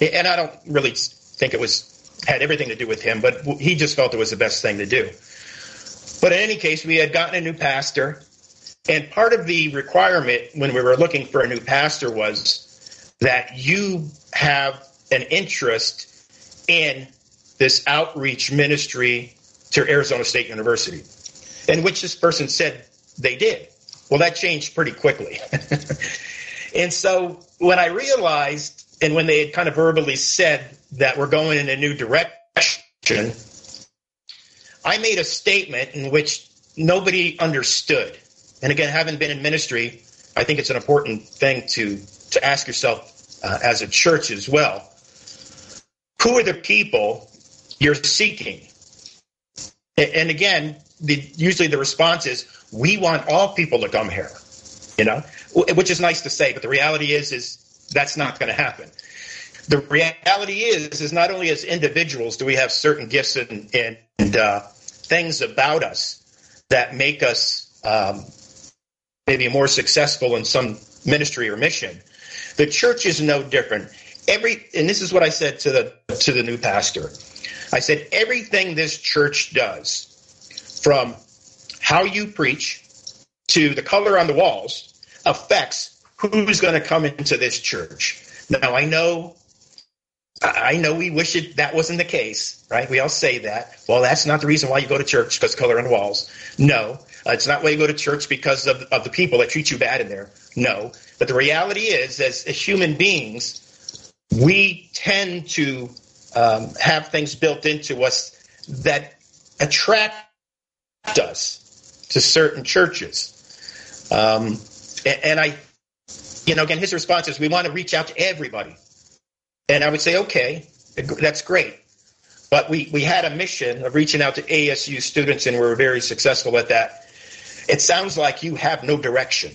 And I don't really think it was had everything to do with him, but he just felt it was the best thing to do. But in any case, we had gotten a new pastor, and part of the requirement when we were looking for a new pastor was that you have an interest in this outreach ministry to Arizona State University, and which this person said they did. Well, that changed pretty quickly. and so when I realized, and when they had kind of verbally said that we're going in a new direction, I made a statement in which nobody understood. And again, having been in ministry, I think it's an important thing to to ask yourself uh, as a church as well. Who are the people you're seeking? And again, the, usually the response is, "We want all people to come here," you know, which is nice to say, but the reality is, is that's not going to happen. The reality is, is not only as individuals do we have certain gifts and, and uh, things about us that make us um, maybe more successful in some ministry or mission. The church is no different. Every and this is what I said to the to the new pastor. I said everything this church does, from how you preach to the color on the walls, affects who's going to come into this church. Now I know I know we wish it that wasn't the case, right? We all say that. Well, that's not the reason why you go to church because color on walls. No, uh, it's not why you go to church because of, of the people that treat you bad in there. No, but the reality is, as, as human beings, we tend to um, have things built into us that attract us to certain churches. Um, and, and I, you know, again, his response is, we want to reach out to everybody. And I would say, okay, that's great. But we, we had a mission of reaching out to ASU students, and we were very successful at that. It sounds like you have no direction.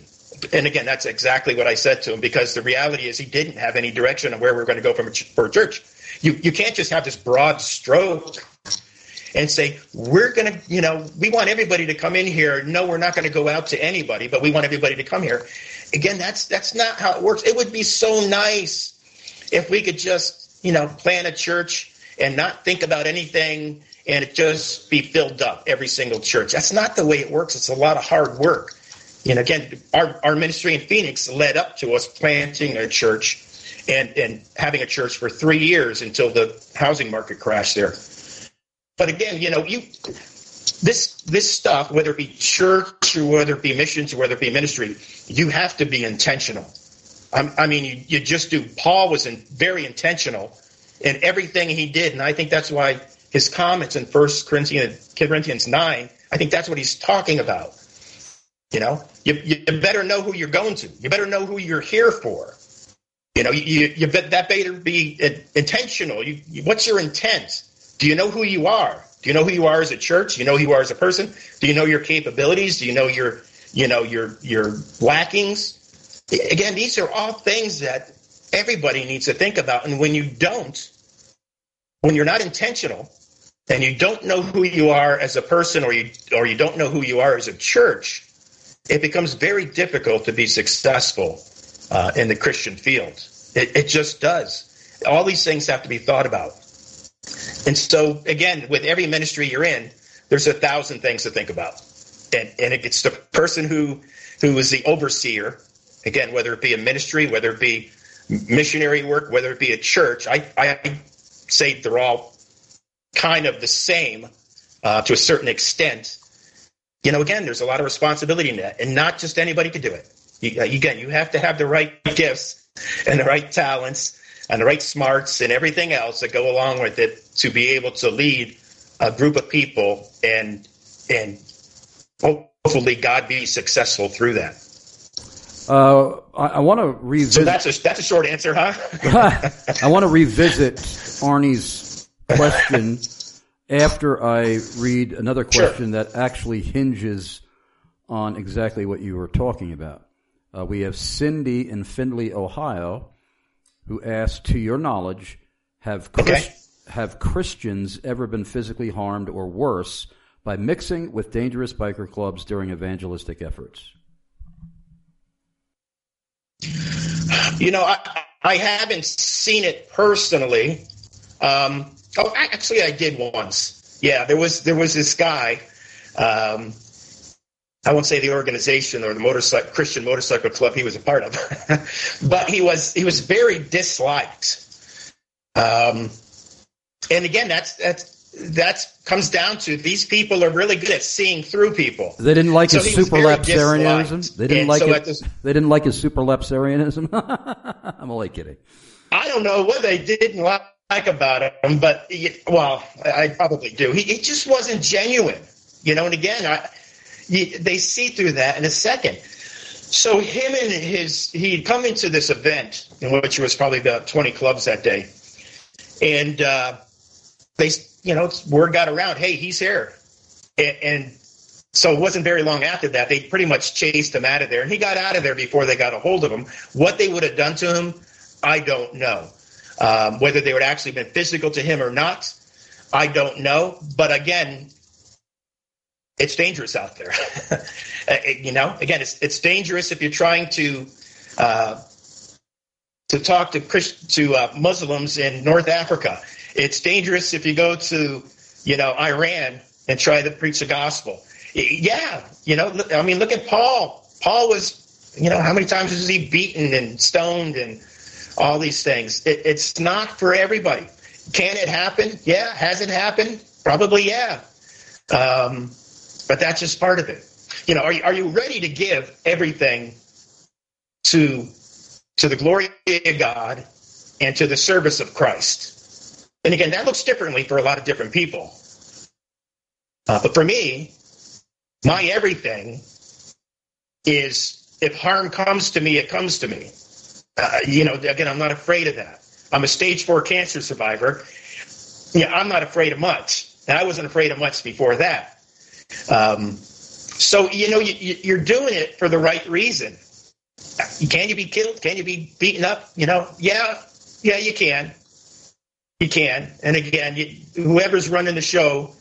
And again, that's exactly what I said to him because the reality is he didn't have any direction of where we are going to go from for church. You, you can't just have this broad stroke and say, we're going to, you know, we want everybody to come in here. No, we're not going to go out to anybody, but we want everybody to come here. Again, that's, that's not how it works. It would be so nice if we could just, you know, plan a church and not think about anything and it just be filled up every single church. That's not the way it works. It's a lot of hard work. You know, again, our, our ministry in Phoenix led up to us planting a church and, and having a church for three years until the housing market crashed there. But again, you know, you this this stuff, whether it be church or whether it be missions or whether it be ministry, you have to be intentional. I mean, you, you just do. Paul was in, very intentional in everything he did, and I think that's why his comments in First Corinthians, Corinthians nine. I think that's what he's talking about. You know, you, you better know who you're going to. You better know who you're here for. You know, you, you that better be intentional. You, what's your intent? Do you know who you are? Do you know who you are as a church? Do you know who you are as a person? Do you know your capabilities? Do you know your, you know, your your lackings? Again, these are all things that everybody needs to think about. And when you don't, when you're not intentional, and you don't know who you are as a person, or you or you don't know who you are as a church, it becomes very difficult to be successful uh, in the Christian field. It, it just does. All these things have to be thought about. And so, again, with every ministry you're in, there's a thousand things to think about. And, and it's the person who who is the overseer Again, whether it be a ministry, whether it be missionary work, whether it be a church, I, I say they're all kind of the same uh, to a certain extent. You know, again, there's a lot of responsibility in that, and not just anybody can do it. You, uh, again, you have to have the right gifts and the right talents and the right smarts and everything else that go along with it to be able to lead a group of people and and hopefully God be successful through that. Uh, I, I want to revisit. So that's a that's a short answer, huh? I want to revisit Arnie's question after I read another question sure. that actually hinges on exactly what you were talking about. Uh, we have Cindy in Findlay, Ohio, who asked, "To your knowledge, have Christ- okay. have Christians ever been physically harmed or worse by mixing with dangerous biker clubs during evangelistic efforts?" You know, I, I haven't seen it personally. Um, oh, actually, I did once. Yeah, there was there was this guy. Um, I won't say the organization or the motorcycle Christian motorcycle club he was a part of, but he was he was very disliked. Um, and again, that's that's that comes down to these people are really good at seeing through people. They didn't like so his supralapsarianism. They didn't like so it, this, They didn't like his supralapsarianism. I'm only kidding. I don't know what they didn't like about him, but well, I probably do. He, he, just wasn't genuine, you know. And again, I, they see through that in a second. So him and his he'd come into this event in which was probably about 20 clubs that day, and uh, they you know, word got around, hey, he's here. And, and so it wasn't very long after that. They pretty much chased him out of there. And he got out of there before they got a hold of him. What they would have done to him, I don't know. Um, whether they would actually been physical to him or not, I don't know. But again, it's dangerous out there. Uh, you know, again, it's it's dangerous if you're trying to uh, to talk to Christ, to uh, Muslims in North Africa. It's dangerous if you go to, you know, Iran and try to preach the gospel. Yeah, you know, I mean, look at Paul. Paul was, you know, how many times was he beaten and stoned and all these things. It, it's not for everybody. Can it happen? Yeah. Has it happened? Probably, yeah. Um, but that's just part of it. You know, are you, are you ready to give everything to to the glory of God and to the service of Christ? And again, that looks differently for a lot of different people. Uh, but for me, my everything is if harm comes to me, it comes to me. Uh, you know, again, I'm not afraid of that. I'm a stage four cancer survivor. Yeah, I'm not afraid of much. And I wasn't afraid of much before that. Um, so, you know, you, you're doing it for the right reason. Can you be killed? Can you be beaten up? You know, yeah, yeah, you can. You can. And again, you, whoever's running the show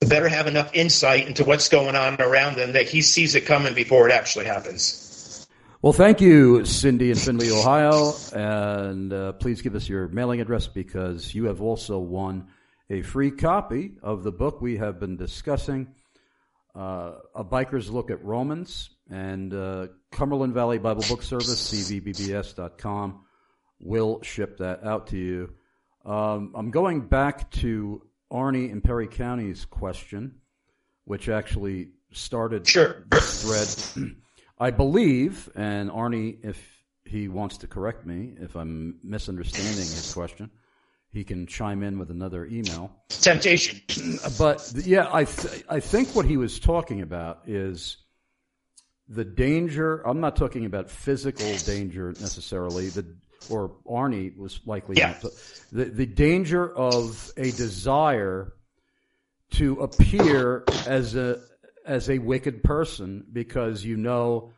better have enough insight into what's going on around them that he sees it coming before it actually happens. Well, thank you, Cindy in Findlay, Ohio. And uh, please give us your mailing address because you have also won a free copy of the book we have been discussing uh, A Biker's Look at Romans. And uh, Cumberland Valley Bible Book Service, cvbbs.com, will ship that out to you. Um, I'm going back to Arnie in Perry County's question, which actually started sure. this thread. I believe, and Arnie, if he wants to correct me if I'm misunderstanding his question, he can chime in with another email. Temptation. But yeah, I th- I think what he was talking about is the danger. I'm not talking about physical danger necessarily. The or Arnie was likely yeah. not, the the danger of a desire to appear as a as a wicked person because you know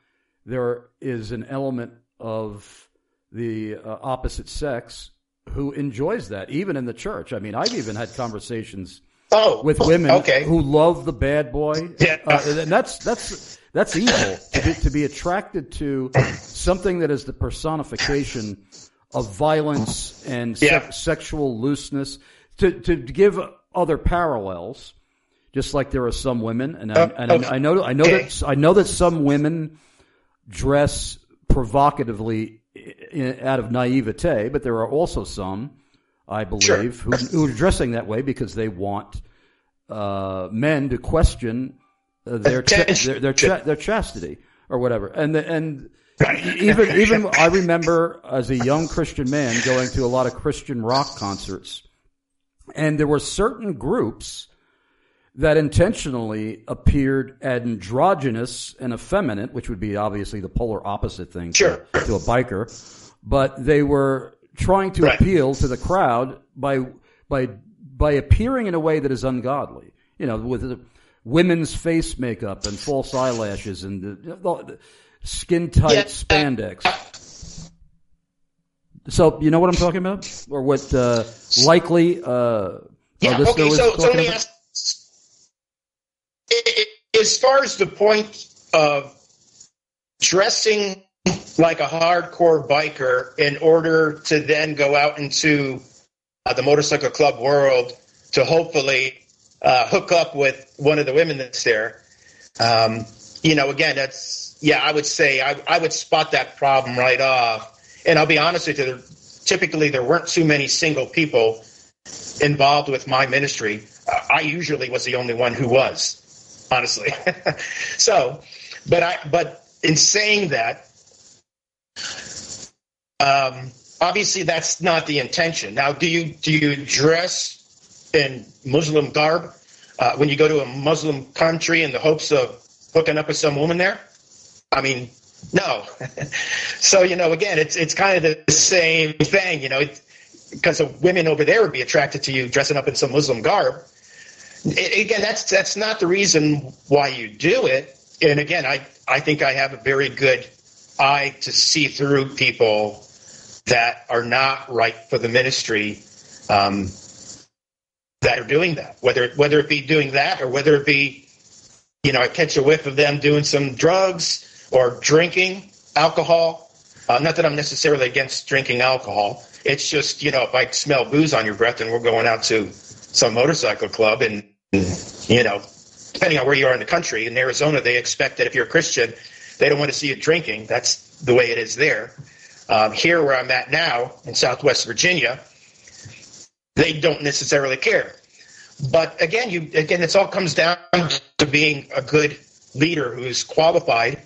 there is an element of the uh, opposite sex who enjoys that even in the church. I mean, I've even had conversations oh, with women okay. who love the bad boy. Yeah. Uh, and that's that's that's evil to be, to be attracted to something that is the personification of violence and se- Yeah. sexual looseness. To to give other parallels, just like there are some women, and I, Uh, and I, I know I know okay. that I know that some women dress provocatively out of naivete, but there are also some, I believe, who, who are dressing that way because they want uh, men to question uh, their cha- their their, cha- their chastity or whatever, and the, and even even I remember as a young Christian man going to a lot of Christian rock concerts, and there were certain groups that intentionally appeared androgynous and effeminate, which would be obviously the polar opposite thing to, to a biker, but they were trying to Right. appeal to the crowd by by by appearing in a way that is ungodly. You know, with the women's face makeup and false eyelashes and the, the skin tight Yeah. spandex. So you know what I'm talking about, or what uh, likely uh, Yeah, okay, was so, so let talking me about? ask as far as the point of dressing like a hardcore biker in order to then go out into uh, the motorcycle club world to hopefully uh, hook up with one of the women that's there. Um, you know, again, that's yeah. I would say I, I would spot that problem right off. And I'll be honest with you. There, typically, there weren't too many single people involved with my ministry. Uh, I usually was the only one who was, honestly. so, but I but in saying that, um, obviously that's not the intention. Now, do you do you dress in Muslim garb uh, when you go to a Muslim country in the hopes of hooking up with some woman there? I mean, no. so you know, again, it's it's kind of the same thing. You know, because women over there would be attracted to you dressing up in some Muslim garb. I- again, that's that's not the reason why you do it. And again, I I think I have a very good eye to see through people that are not right for the ministry um, that are doing that. Whether whether it be doing that or whether it be, you know, I catch a whiff of them doing some drugs or drinking alcohol. Uh, not that I'm necessarily against drinking alcohol. It's just you know if I smell booze on your breath and we're going out to some motorcycle club and you know depending on where you are in the country in Arizona they expect that if you're a Christian they don't want to see you drinking. That's the way it is there. Um, here, where I'm at now in Southwest Virginia, they don't necessarily care. But again, you again, it all comes down to being a good leader who's qualified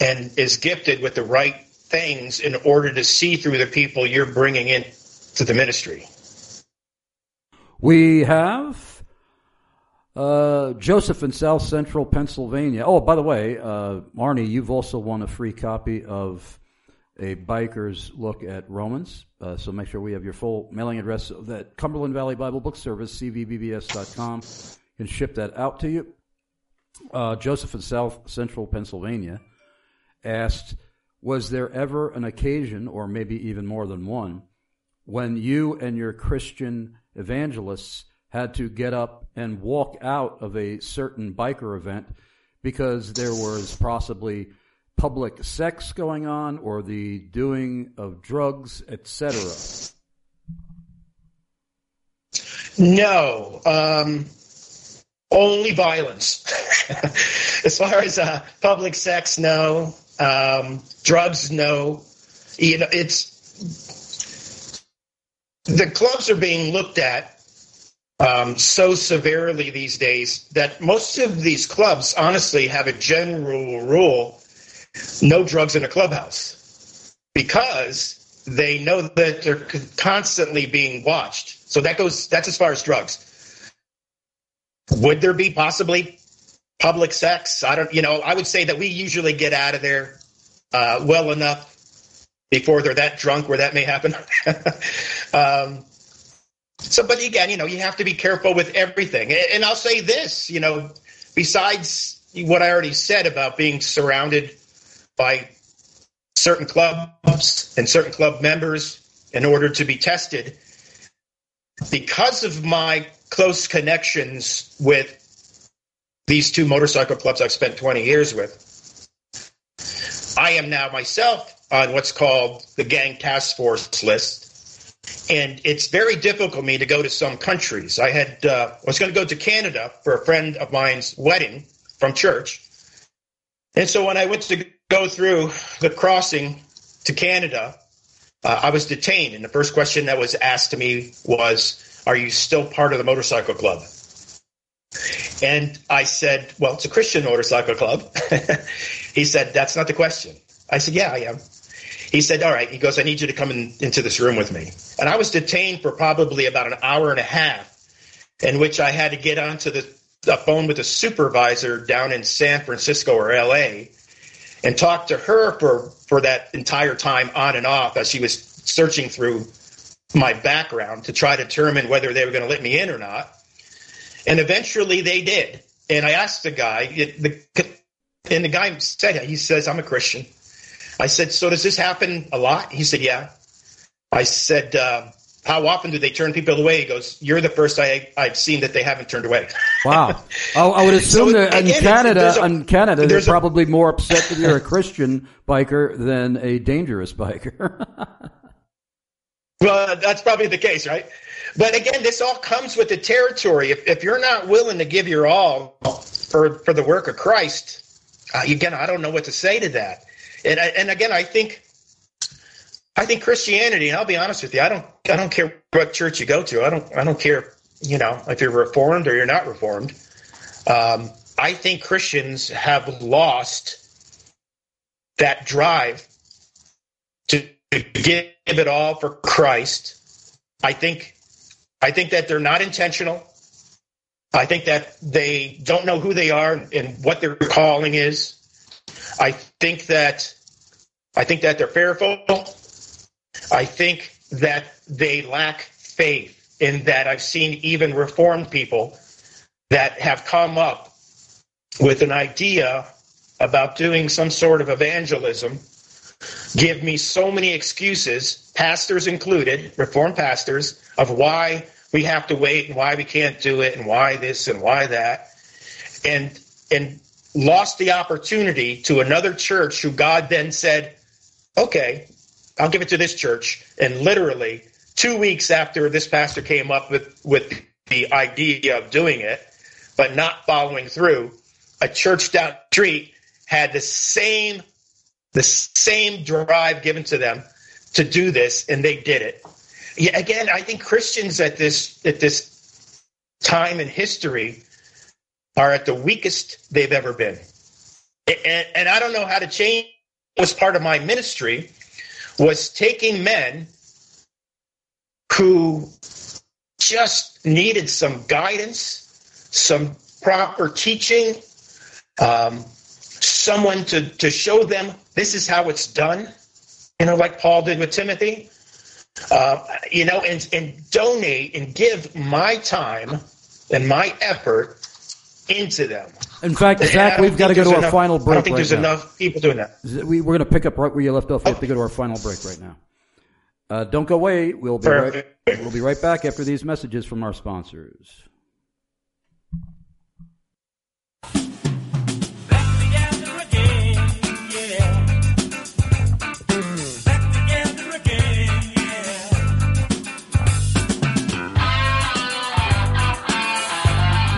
and is gifted with the right things in order to see through the people you're bringing in to the ministry. We have uh, Joseph in South Central Pennsylvania. Oh, by the way, uh, Arnie, you've also won a free copy of a biker's look at Romans. Uh, so make sure we have your full mailing address of that Cumberland Valley Bible Book Service, cvbbs.com. Can ship that out to you. Uh, Joseph in South Central Pennsylvania asked, was there ever an occasion, or maybe even more than one, when you and your Christian evangelists had to get up and walk out of a certain biker event because there was possibly public sex going on or the doing of drugs, etc.? No, um, only violence. as far as uh, public sex, no. Um, drugs, no. You know, it's the clubs are being looked at um, so severely these days that most of these clubs honestly have a general rule no drugs in a clubhouse because they know that they're constantly being watched. So that goes, that's as far as drugs. Would there be possibly public sex? I don't, you know, I would say that we usually get out of there uh, well enough before they're that drunk where that may happen. um, so, but again, you know, you have to be careful with everything. And I'll say this, you know, besides what I already said about being surrounded by certain clubs and certain club members in order to be tested, because of my close connections with these two motorcycle clubs I've spent 20 years with, I am now myself on what's called the gang task force list. And it's very difficult for me to go to some countries. I had uh, was going to go to Canada for a friend of mine's wedding from church, and so when I went to go through the crossing to Canada, uh, I was detained. And the first question that was asked to me was, "Are you still part of the motorcycle club?" And I said, "Well, it's a Christian motorcycle club." he said, "That's not the question." I said, "Yeah, I am." He said, All right. He goes, I need you to come in, into this room with me. And I was detained for probably about an hour and a half, in which I had to get onto the, the phone with a supervisor down in San Francisco or LA and talked to her for, for that entire time on and off as she was searching through my background to try to determine whether they were going to let me in or not. And eventually they did. And I asked the guy, the, and the guy said, he says, I'm a Christian. I said, so does this happen a lot? He said, yeah. I said, uh, how often do they turn people away? He goes, you're the first I, I've seen that they haven't turned away. wow. Oh, I would assume so, that in again, Canada, a, in Canada, they're probably more upset that you're a Christian biker than a dangerous biker. well, that's probably the case, right? But again, this all comes with the territory. If, if you're not willing to give your all for, for the work of Christ, uh, again, I don't know what to say to that. And and again, I think I think Christianity. And I'll be honest with you, I don't I don't care what church you go to. I don't I don't care you know if you're reformed or you're not reformed. Um, I think Christians have lost that drive to give it all for Christ. I think I think that they're not intentional. I think that they don't know who they are and what their calling is. I think that I think that they're fearful. I think that they lack faith in that I've seen even reformed people that have come up with an idea about doing some sort of evangelism give me so many excuses, pastors included, reformed pastors, of why we have to wait and why we can't do it and why this and why that. And and lost the opportunity to another church who God then said, okay, I'll give it to this church. And literally, two weeks after this pastor came up with, with the idea of doing it, but not following through, a church down the street had the same the same drive given to them to do this, and they did it. Yeah, again, I think Christians at this at this time in history are at the weakest they've ever been, and, and I don't know how to change. It Was part of my ministry was taking men who just needed some guidance, some proper teaching, um, someone to, to show them this is how it's done, you know, like Paul did with Timothy, uh, you know, and, and donate and give my time and my effort into them. In fact, Zach, we've got to go to our enough, final break. I don't think right there's now. enough people doing that. We, we're going to pick up right where you left off. We have to go to our final break right now. Uh, don't go away. We'll be right, we'll be right back after these messages from our sponsors.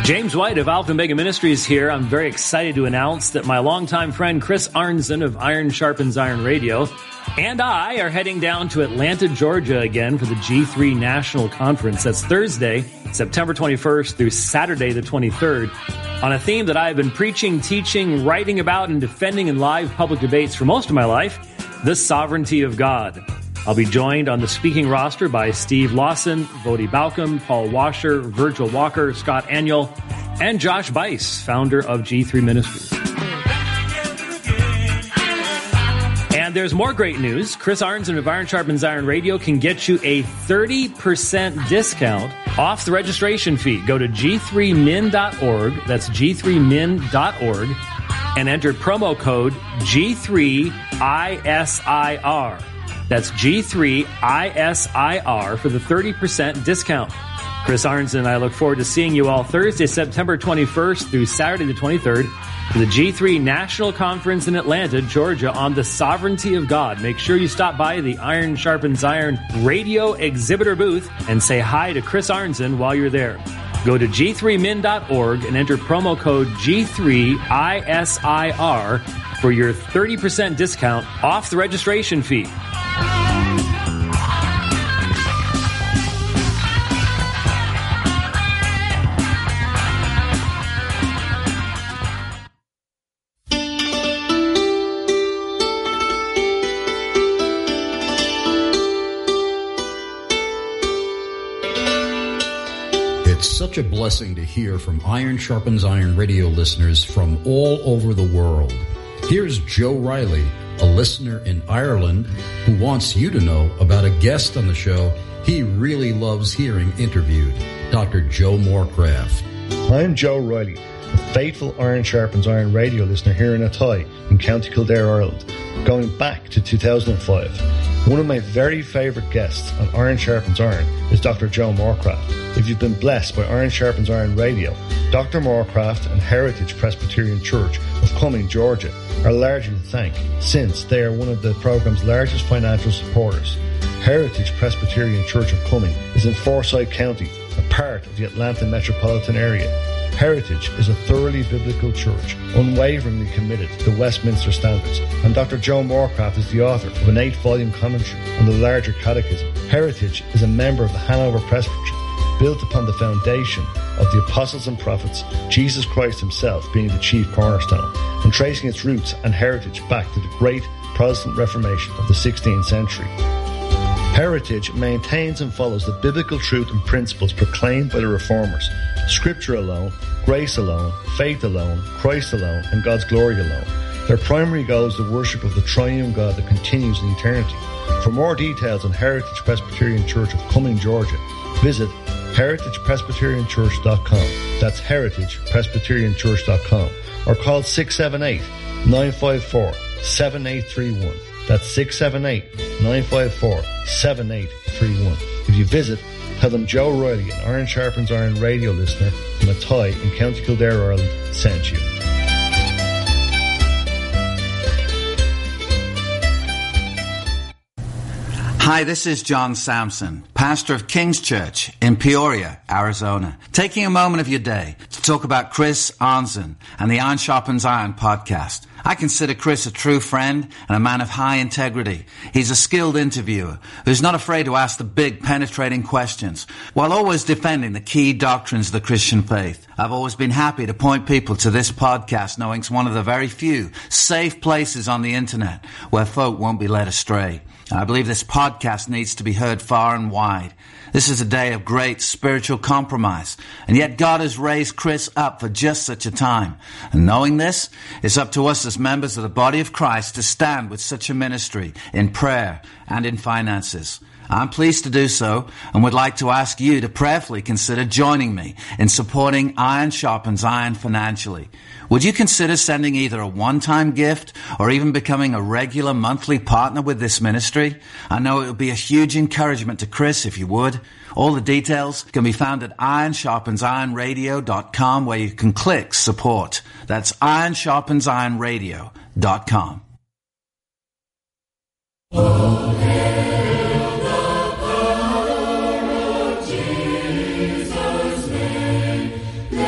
James White of Alpha and Omega Ministries here. I'm very excited to announce that my longtime friend Chris Arnzen of Iron Sharpens Iron Radio and I are heading down to Atlanta, Georgia again for the G3 National Conference. That's Thursday, September 21st through Saturday the 23rd on a theme that I've been preaching, teaching, writing about, and defending in live public debates for most of my life the sovereignty of God. I'll be joined on the speaking roster by Steve Lawson, Voddie Baucham, Paul Washer, Virgil Walker, Scott Aniol, and Josh Bice, founder of G3 Ministries. And there's more great news. Chris Arnzen of Iron Sharpens Iron Radio can get you a 30% discount off the registration fee. Go to g3min.org. That's g3min.org and enter promo code G3ISIR. That's G3ISIR for the 30% discount. Chris Arns and I look forward to seeing you all Thursday, September 21st through Saturday the 23rd for the G3 National Conference in Atlanta, Georgia on the sovereignty of God. Make sure you stop by the Iron Sharpens Iron radio exhibitor booth and say hi to Chris Arnzen while you're there. Go to g3min.org and enter promo code G3ISIR for your 30% discount off the registration fee. It's such a blessing to hear from Iron Sharpens Iron radio listeners from all over the world. Here's Joe Riley, a listener in Ireland, who wants you to know about a guest on the show he really loves hearing interviewed, Dr. Joe Morecraft. I'm Joe Riley, a faithful Iron Sharpens Iron radio listener here in Athy in County Kildare, Ireland, going back to 2005. One of my very favourite guests on Iron Sharpens Iron is Dr. Joe Morecraft. If you've been blessed by Iron Sharpens Iron radio, Dr. Morecraft and Heritage Presbyterian Church of Cumming, Georgia are largely to thank since they are one of the program's largest financial supporters. Heritage Presbyterian Church of Cumming is in Forsyth County, a part of the Atlanta metropolitan area. Heritage is a thoroughly biblical church, unwaveringly committed to Westminster standards, and Dr. Joe Morecraft is the author of an eight-volume commentary on the larger catechism. Heritage is a member of the Hanover Presbytery, built upon the foundation of the apostles and prophets, Jesus Christ himself being the chief cornerstone, and tracing its roots and heritage back to the great Protestant Reformation of the 16th century. Heritage maintains and follows the biblical truth and principles proclaimed by the Reformers. Scripture alone, grace alone, faith alone, Christ alone, and God's glory alone. Their primary goal is the worship of the triune God that continues in eternity. For more details on Heritage Presbyterian Church of Cumming, Georgia, visit heritagepresbyterianchurch.com. That's heritagepresbyterianchurch.com. Or call 678 954 7831. That's 678 954 7831. If you visit, tell them Joe Riley, an Iron Sharpens Iron radio listener from Athy in County Kildare, Ireland, sent you. Hi, this is John Sampson, pastor of King's Church in Peoria, Arizona, taking a moment of your day to talk about Chris Arnzen and the Iron Sharpens Iron podcast. I consider Chris a true friend and a man of high integrity. He's a skilled interviewer who's not afraid to ask the big penetrating questions while always defending the key doctrines of the Christian faith. I've always been happy to point people to this podcast knowing it's one of the very few safe places on the internet where folk won't be led astray. I believe this podcast needs to be heard far and wide. This is a day of great spiritual compromise. And yet God has raised Chris up for just such a time. And knowing this, it's up to us as members of the body of Christ to stand with such a ministry in prayer and in finances. I'm pleased to do so and would like to ask you to prayerfully consider joining me in supporting Iron Sharpens Iron financially. Would you consider sending either a one-time gift or even becoming a regular monthly partner with this ministry? I know it would be a huge encouragement to Chris if you would. All the details can be found at ironsharpensironradio.com where you can click support. That's ironsharpensironradio.com.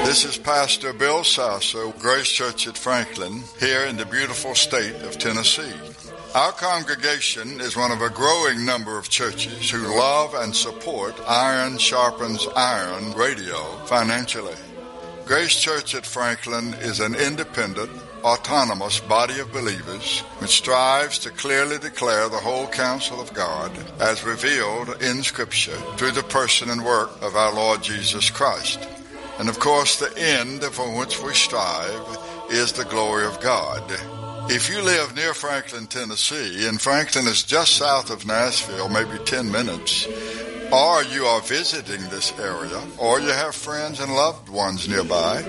This is Pastor Bill Sasso, Grace Church at Franklin, here in the beautiful state of Tennessee. Our congregation is one of a growing number of churches who love and support Iron Sharpens Iron radio financially. Grace Church at Franklin is an independent, autonomous body of believers which strives to clearly declare the whole counsel of God as revealed in Scripture through the person and work of our Lord Jesus Christ. And of course, the end for which we strive is the glory of God. If you live near Franklin, Tennessee, and Franklin is just south of Nashville, maybe 10 minutes, or you are visiting this area, or you have friends and loved ones nearby,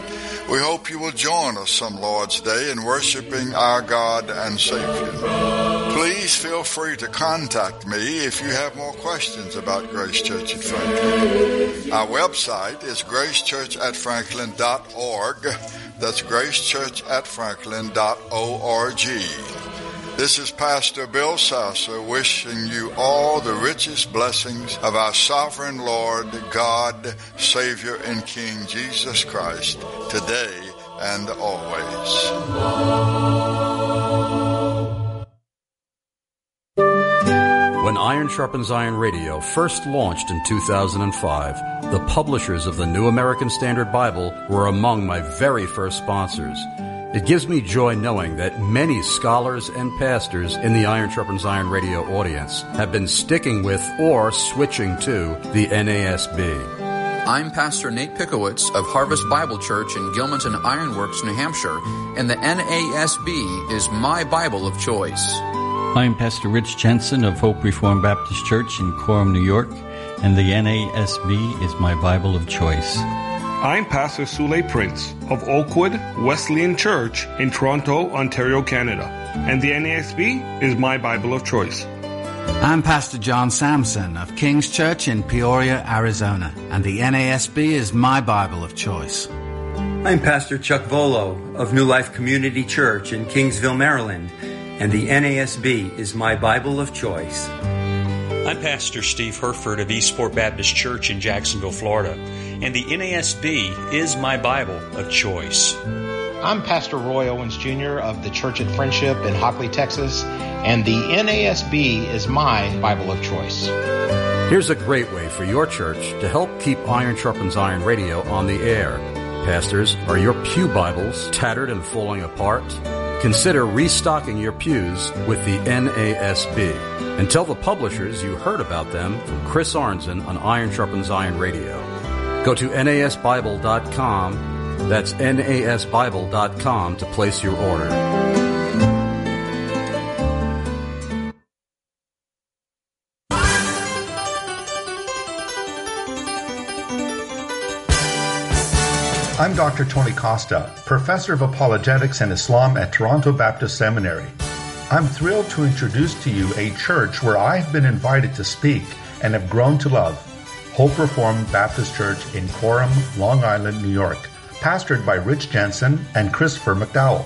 we hope you will join us some Lord's Day in worshiping our God and Savior. Please feel free to contact me if you have more questions about Grace Church at Franklin. Our website is gracechurchatfranklin.org. That's gracechurchatfranklin.org. This is Pastor Bill Sasser wishing you all the richest blessings of our sovereign Lord, God, Savior, and King Jesus Christ today and always. When Iron Sharpens Iron Radio first launched in 2005, the publishers of the New American Standard Bible were among my very first sponsors. It gives me joy knowing that many scholars and pastors in the Iron Sharpens Iron radio audience have been sticking with or switching to the NASB. I'm Pastor Nate Pickowicz of Harvest Bible Church in Gilmanton Ironworks, New Hampshire, and the NASB is my Bible of choice. I'm Pastor Rich Jensen of Hope Reformed Baptist Church in Coram, New York, and the NASB is my Bible of choice. I'm Pastor Sule Prince of Oakwood Wesleyan Church in Toronto, Ontario, Canada, and the NASB is my Bible of choice. I'm Pastor John Sampson of King's Church in Peoria, Arizona, and the NASB is my Bible of choice. I'm Pastor Chuck Volo of New Life Community Church in Kingsville, Maryland, and the NASB is my Bible of choice. I'm Pastor Steve Herford of Eastport Baptist Church in Jacksonville, Florida, and the NASB is my Bible of choice. I'm Pastor Roy Owens Jr. of the Church at Friendship in Hockley, Texas, and the NASB is my Bible of choice. Here's a great way for your church to help keep Iron Sharpens Iron radio on the air. Pastors, are your Pew Bibles tattered and falling apart? Consider restocking your pews with the NASB and tell the publishers you heard about them from Chris Arnzen on Iron Sharpens Iron Radio. Go to nasbible.com, that's nasbible.com to place your order. I'm Dr. Tony Costa, Professor of Apologetics and Islam at Toronto Baptist Seminary. I'm thrilled to introduce to you a church where I've been invited to speak and have grown to love Hope Reformed Baptist Church in Coram, Long Island, New York, pastored by Rich Jensen and Christopher McDowell.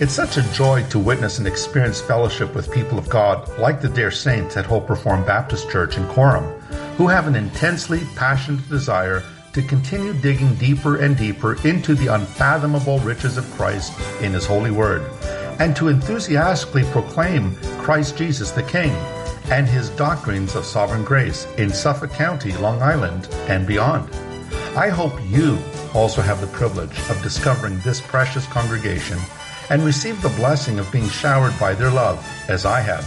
It's such a joy to witness and experience fellowship with people of God like the dear saints at Hope Reformed Baptist Church in Coram, who have an intensely passionate desire to continue digging deeper and deeper into the unfathomable riches of Christ in His holy word, and to enthusiastically proclaim Christ Jesus the King and His doctrines of sovereign grace in Suffolk County, Long Island, and beyond. I hope you also have the privilege of discovering this precious congregation and receive the blessing of being showered by their love as I have.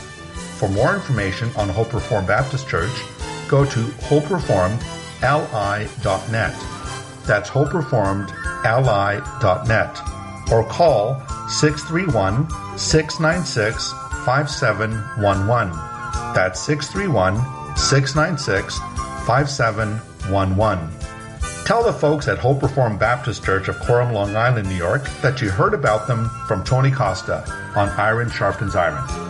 For more information on Hope Reformed Baptist Church, go to hopereformedli.net. That's hopereformedli.net. Or call 631 696 5711. That's 631 696 5711. Tell the folks at Hope Reformed Baptist Church of Coram, Long Island, New York that you heard about them from Tony Costa on Iron Sharpens Iron.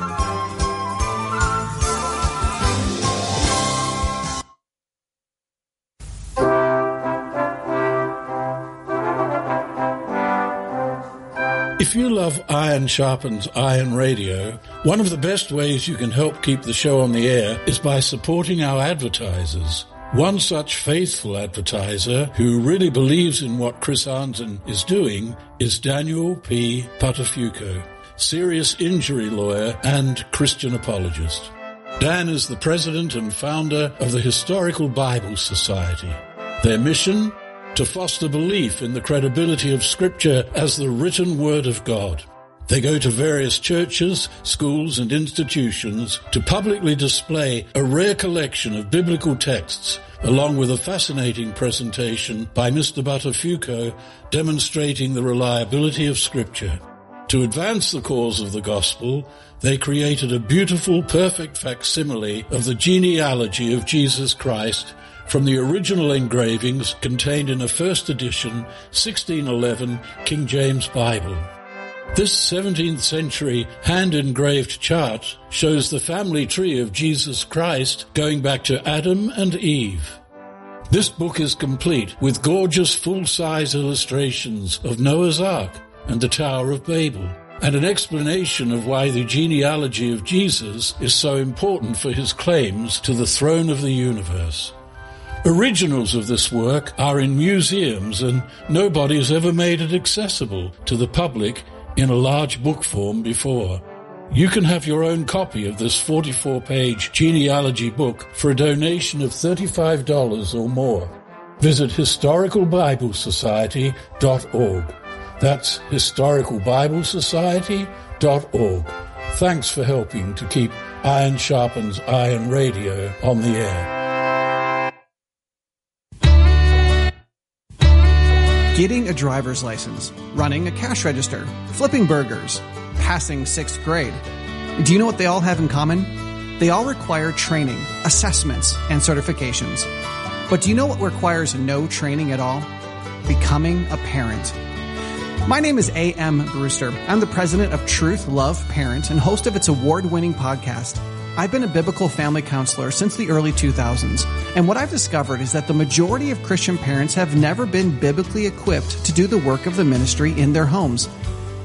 If you love Iron Sharpens Iron Radio, one of the best ways you can help keep the show on the air is by supporting our advertisers. One such faithful advertiser who really believes in what Chris Arnzen is doing is Daniel P. Buttafuoco, serious injury lawyer and Christian apologist. Dan is the president and founder of the Historical Bible Society. Their mission? To foster belief in the credibility of Scripture as the written Word of God. They go to various churches, schools, and institutions to publicly display a rare collection of biblical texts, along with a fascinating presentation by Mr. Buttafuoco demonstrating the reliability of Scripture. To advance the cause of the gospel, they created a beautiful, perfect facsimile of the genealogy of Jesus Christ from the original engravings contained in a first edition 1611 King James Bible. This 17th century hand engraved chart shows the family tree of Jesus Christ going back to Adam and Eve. This book is complete with gorgeous full size illustrations of Noah's Ark and the Tower of Babel and an explanation of why the genealogy of Jesus is so important for his claims to the throne of the universe. Originals of this work are in museums and nobody has ever made it accessible to the public in a large book form before. You can have your own copy of this 44 page genealogy book for a donation of $35 or more. Visit historicalbiblesociety.org. That's historicalbiblesociety.org. Thanks for helping to keep Iron Sharpens Iron Radio on the air. Getting a driver's license, running a cash register, flipping burgers, passing sixth grade. Do you know what they all have in common? They all require training, assessments, and certifications. But do you know what requires no training at all? Becoming a parent. My name is A.M. Brewster. I'm the president of Truth Love Parent and host of its award winning podcast. I've been a biblical family counselor since the early 2000s, and what I've discovered is that the majority of Christian parents have never been biblically equipped to do the work of the ministry in their homes.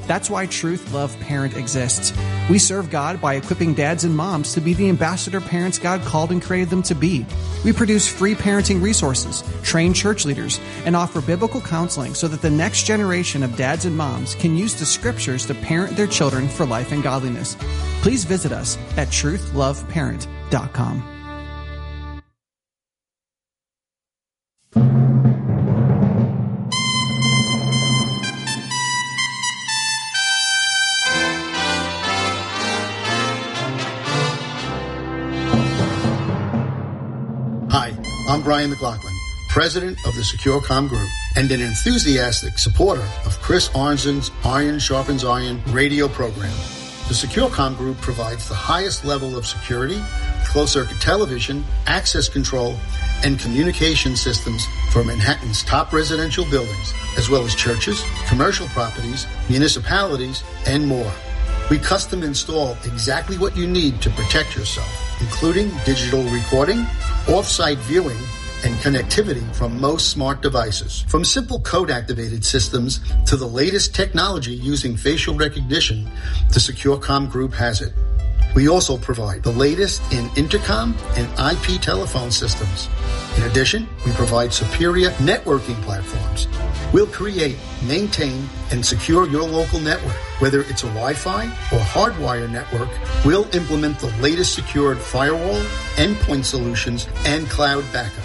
That's why Truth Love Parent exists. We serve God by equipping dads and moms to be the ambassador parents God called and created them to be. We produce free parenting resources, train church leaders, and offer biblical counseling so that the next generation of dads and moms can use the scriptures to parent their children for life and godliness. Please visit us at truthloveparent.com. Brian McLaughlin, president of the SecureCom Group and an enthusiastic supporter of Chris Arnzen's Iron Sharpens Iron radio program. The SecureCom Group provides the highest level of security, closed circuit television, access control, and communication systems for Manhattan's top residential buildings, as well as churches, commercial properties, municipalities, and more. We custom install exactly what you need to protect yourself, including digital recording, off-site viewing, and connectivity from most smart devices. From simple code activated systems to the latest technology using facial recognition, the SecureCom Group has it. We also provide the latest in intercom and IP telephone systems. In addition, we provide superior networking platforms. We'll create, maintain, and secure your local network. Whether it's a Wi-Fi or hardwire network, we'll implement the latest secured firewall, endpoint solutions, and cloud backup.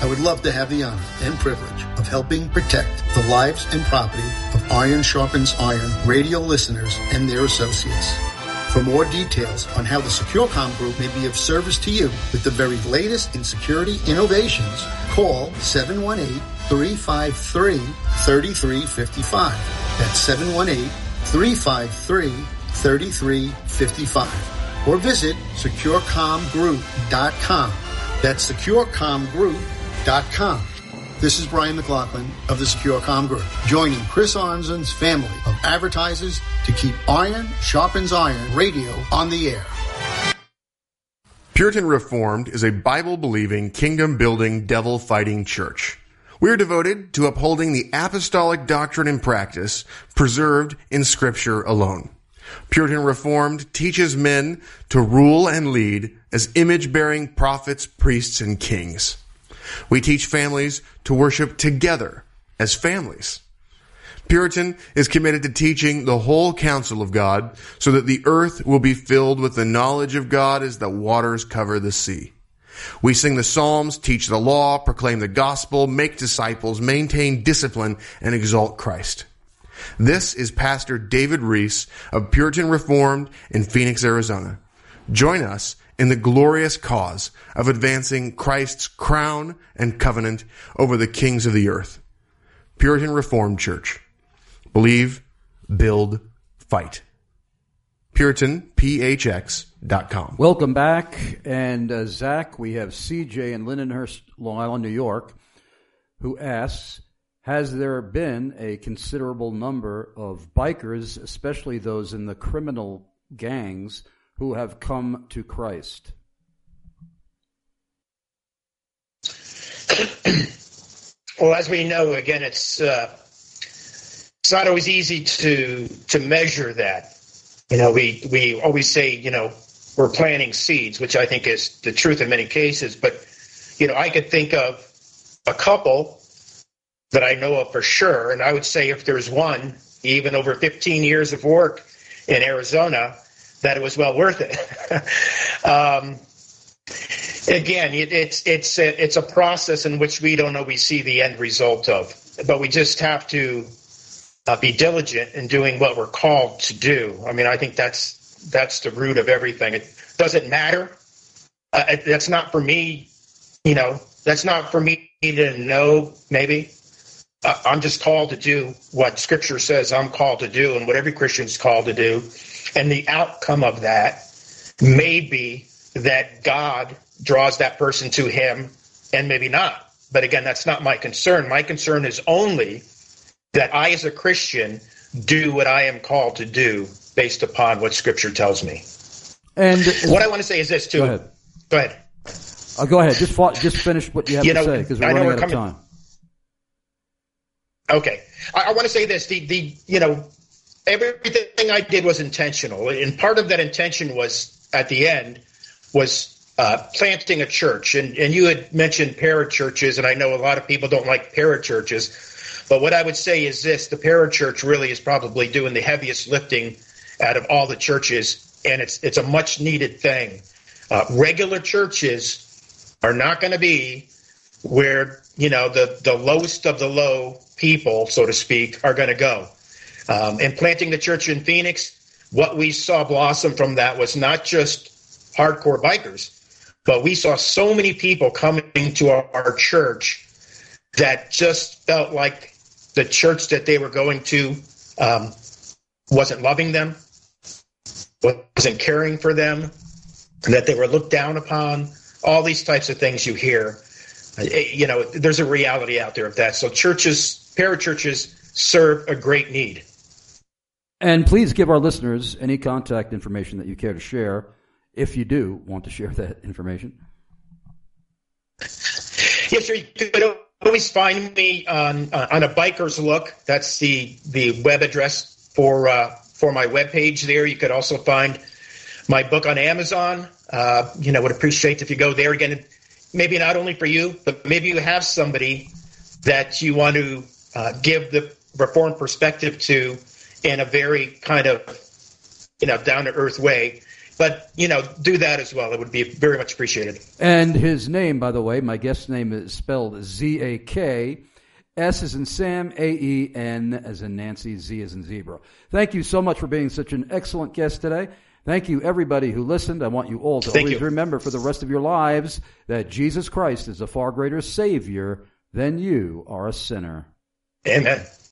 I would love to have the honor and privilege of helping protect the lives and property of Iron Sharpens Iron radio listeners and their associates. For more details on how the SecureCom Group may be of service to you with the very latest in security innovations, call 718-353-3355. That's 718-353-3355. Or visit securecomgroup.com. That's securecomgroup.com. This is Brian McLaughlin of the SecureCom Group, joining Chris Arnzen's family of advertisers to keep Iron Sharpens Iron radio on the air. Puritan Reformed is a Bible believing, kingdom building, devil fighting church. We are devoted to upholding the apostolic doctrine and practice preserved in Scripture alone. Puritan Reformed teaches men to rule and lead as image bearing prophets, priests, and kings. We teach families to worship together as families. Puritan is committed to teaching the whole counsel of God so that the earth will be filled with the knowledge of God as the waters cover the sea. We sing the Psalms, teach the law, proclaim the gospel, make disciples, maintain discipline, and exalt Christ. This is Pastor David Reese of Puritan Reformed in Phoenix, Arizona. Join us in the glorious cause of advancing Christ's crown and covenant over the kings of the earth. Puritan Reformed Church. Believe, build, fight. PuritanPHX.com. Welcome back. And uh, Zach, we have CJ in Lindenhurst, Long Island, New York, who asks Has there been a considerable number of bikers, especially those in the criminal gangs, who have come to Christ? well, as we know, again, it's uh, it's not always easy to to measure that. You know, we we always say, you know, we're planting seeds, which I think is the truth in many cases. But you know, I could think of a couple that I know of for sure, and I would say if there's one, even over 15 years of work in Arizona, that it was well worth it. um, again, it, it's it's a, it's a process in which we don't always see the end result of, but we just have to uh, be diligent in doing what we're called to do. I mean, I think that's that's the root of everything. It doesn't matter. Uh, it, that's not for me. You know, that's not for me to know. Maybe uh, I'm just called to do what Scripture says I'm called to do, and what every Christian's called to do. And the outcome of that may be that God draws that person to Him, and maybe not. But again, that's not my concern. My concern is only that I, as a Christian, do what I am called to do based upon what Scripture tells me. And what I want to say is this too. Go ahead. Go ahead. Uh, go ahead. Just just finish what you have You to say because we're I running we're out coming- of time. Okay, I, I want to say this: the the you know everything I did was intentional, and part of that intention was at the end was uh, planting a church. And and you had mentioned parachurches, and I know a lot of people don't like parachurches, but what I would say is this: the parachurch really is probably doing the heaviest lifting out of all the churches, and it's it's a much needed thing. Uh, regular churches are not going to be where you know the the lowest of the low people, so to speak, are going to go. Um, and planting the church in Phoenix, what we saw blossom from that was not just hardcore bikers, but we saw so many people coming to our, our church that just felt like the church that they were going to um, wasn't loving them, wasn't caring for them, that they were looked down upon. All these types of things you hear. Uh, You know, there's a reality out there of that. So churches, parachurches, serve a great need. And please give our listeners any contact information that you care to share, if you do want to share that information. Yes, sir. You could always find me on uh, on a biker's look. That's the the web address for uh, for my webpage. There, you could also find my book on Amazon. Uh, you know, would appreciate if you go there again. Maybe not only for you, but maybe you have somebody that you want to uh, give the reform perspective to in a very kind of you know down to earth way. But you know, do that as well. It would be very much appreciated. And his name, by the way, my guest's name is spelled Z A K. S is in Sam, A E N as in Nancy, Z is in zebra. Thank you so much for being such an excellent guest today. Thank you, everybody who listened. I want you all to Thank always you. remember for the rest of your lives that Jesus Christ is a far greater Savior than you are a sinner. Amen.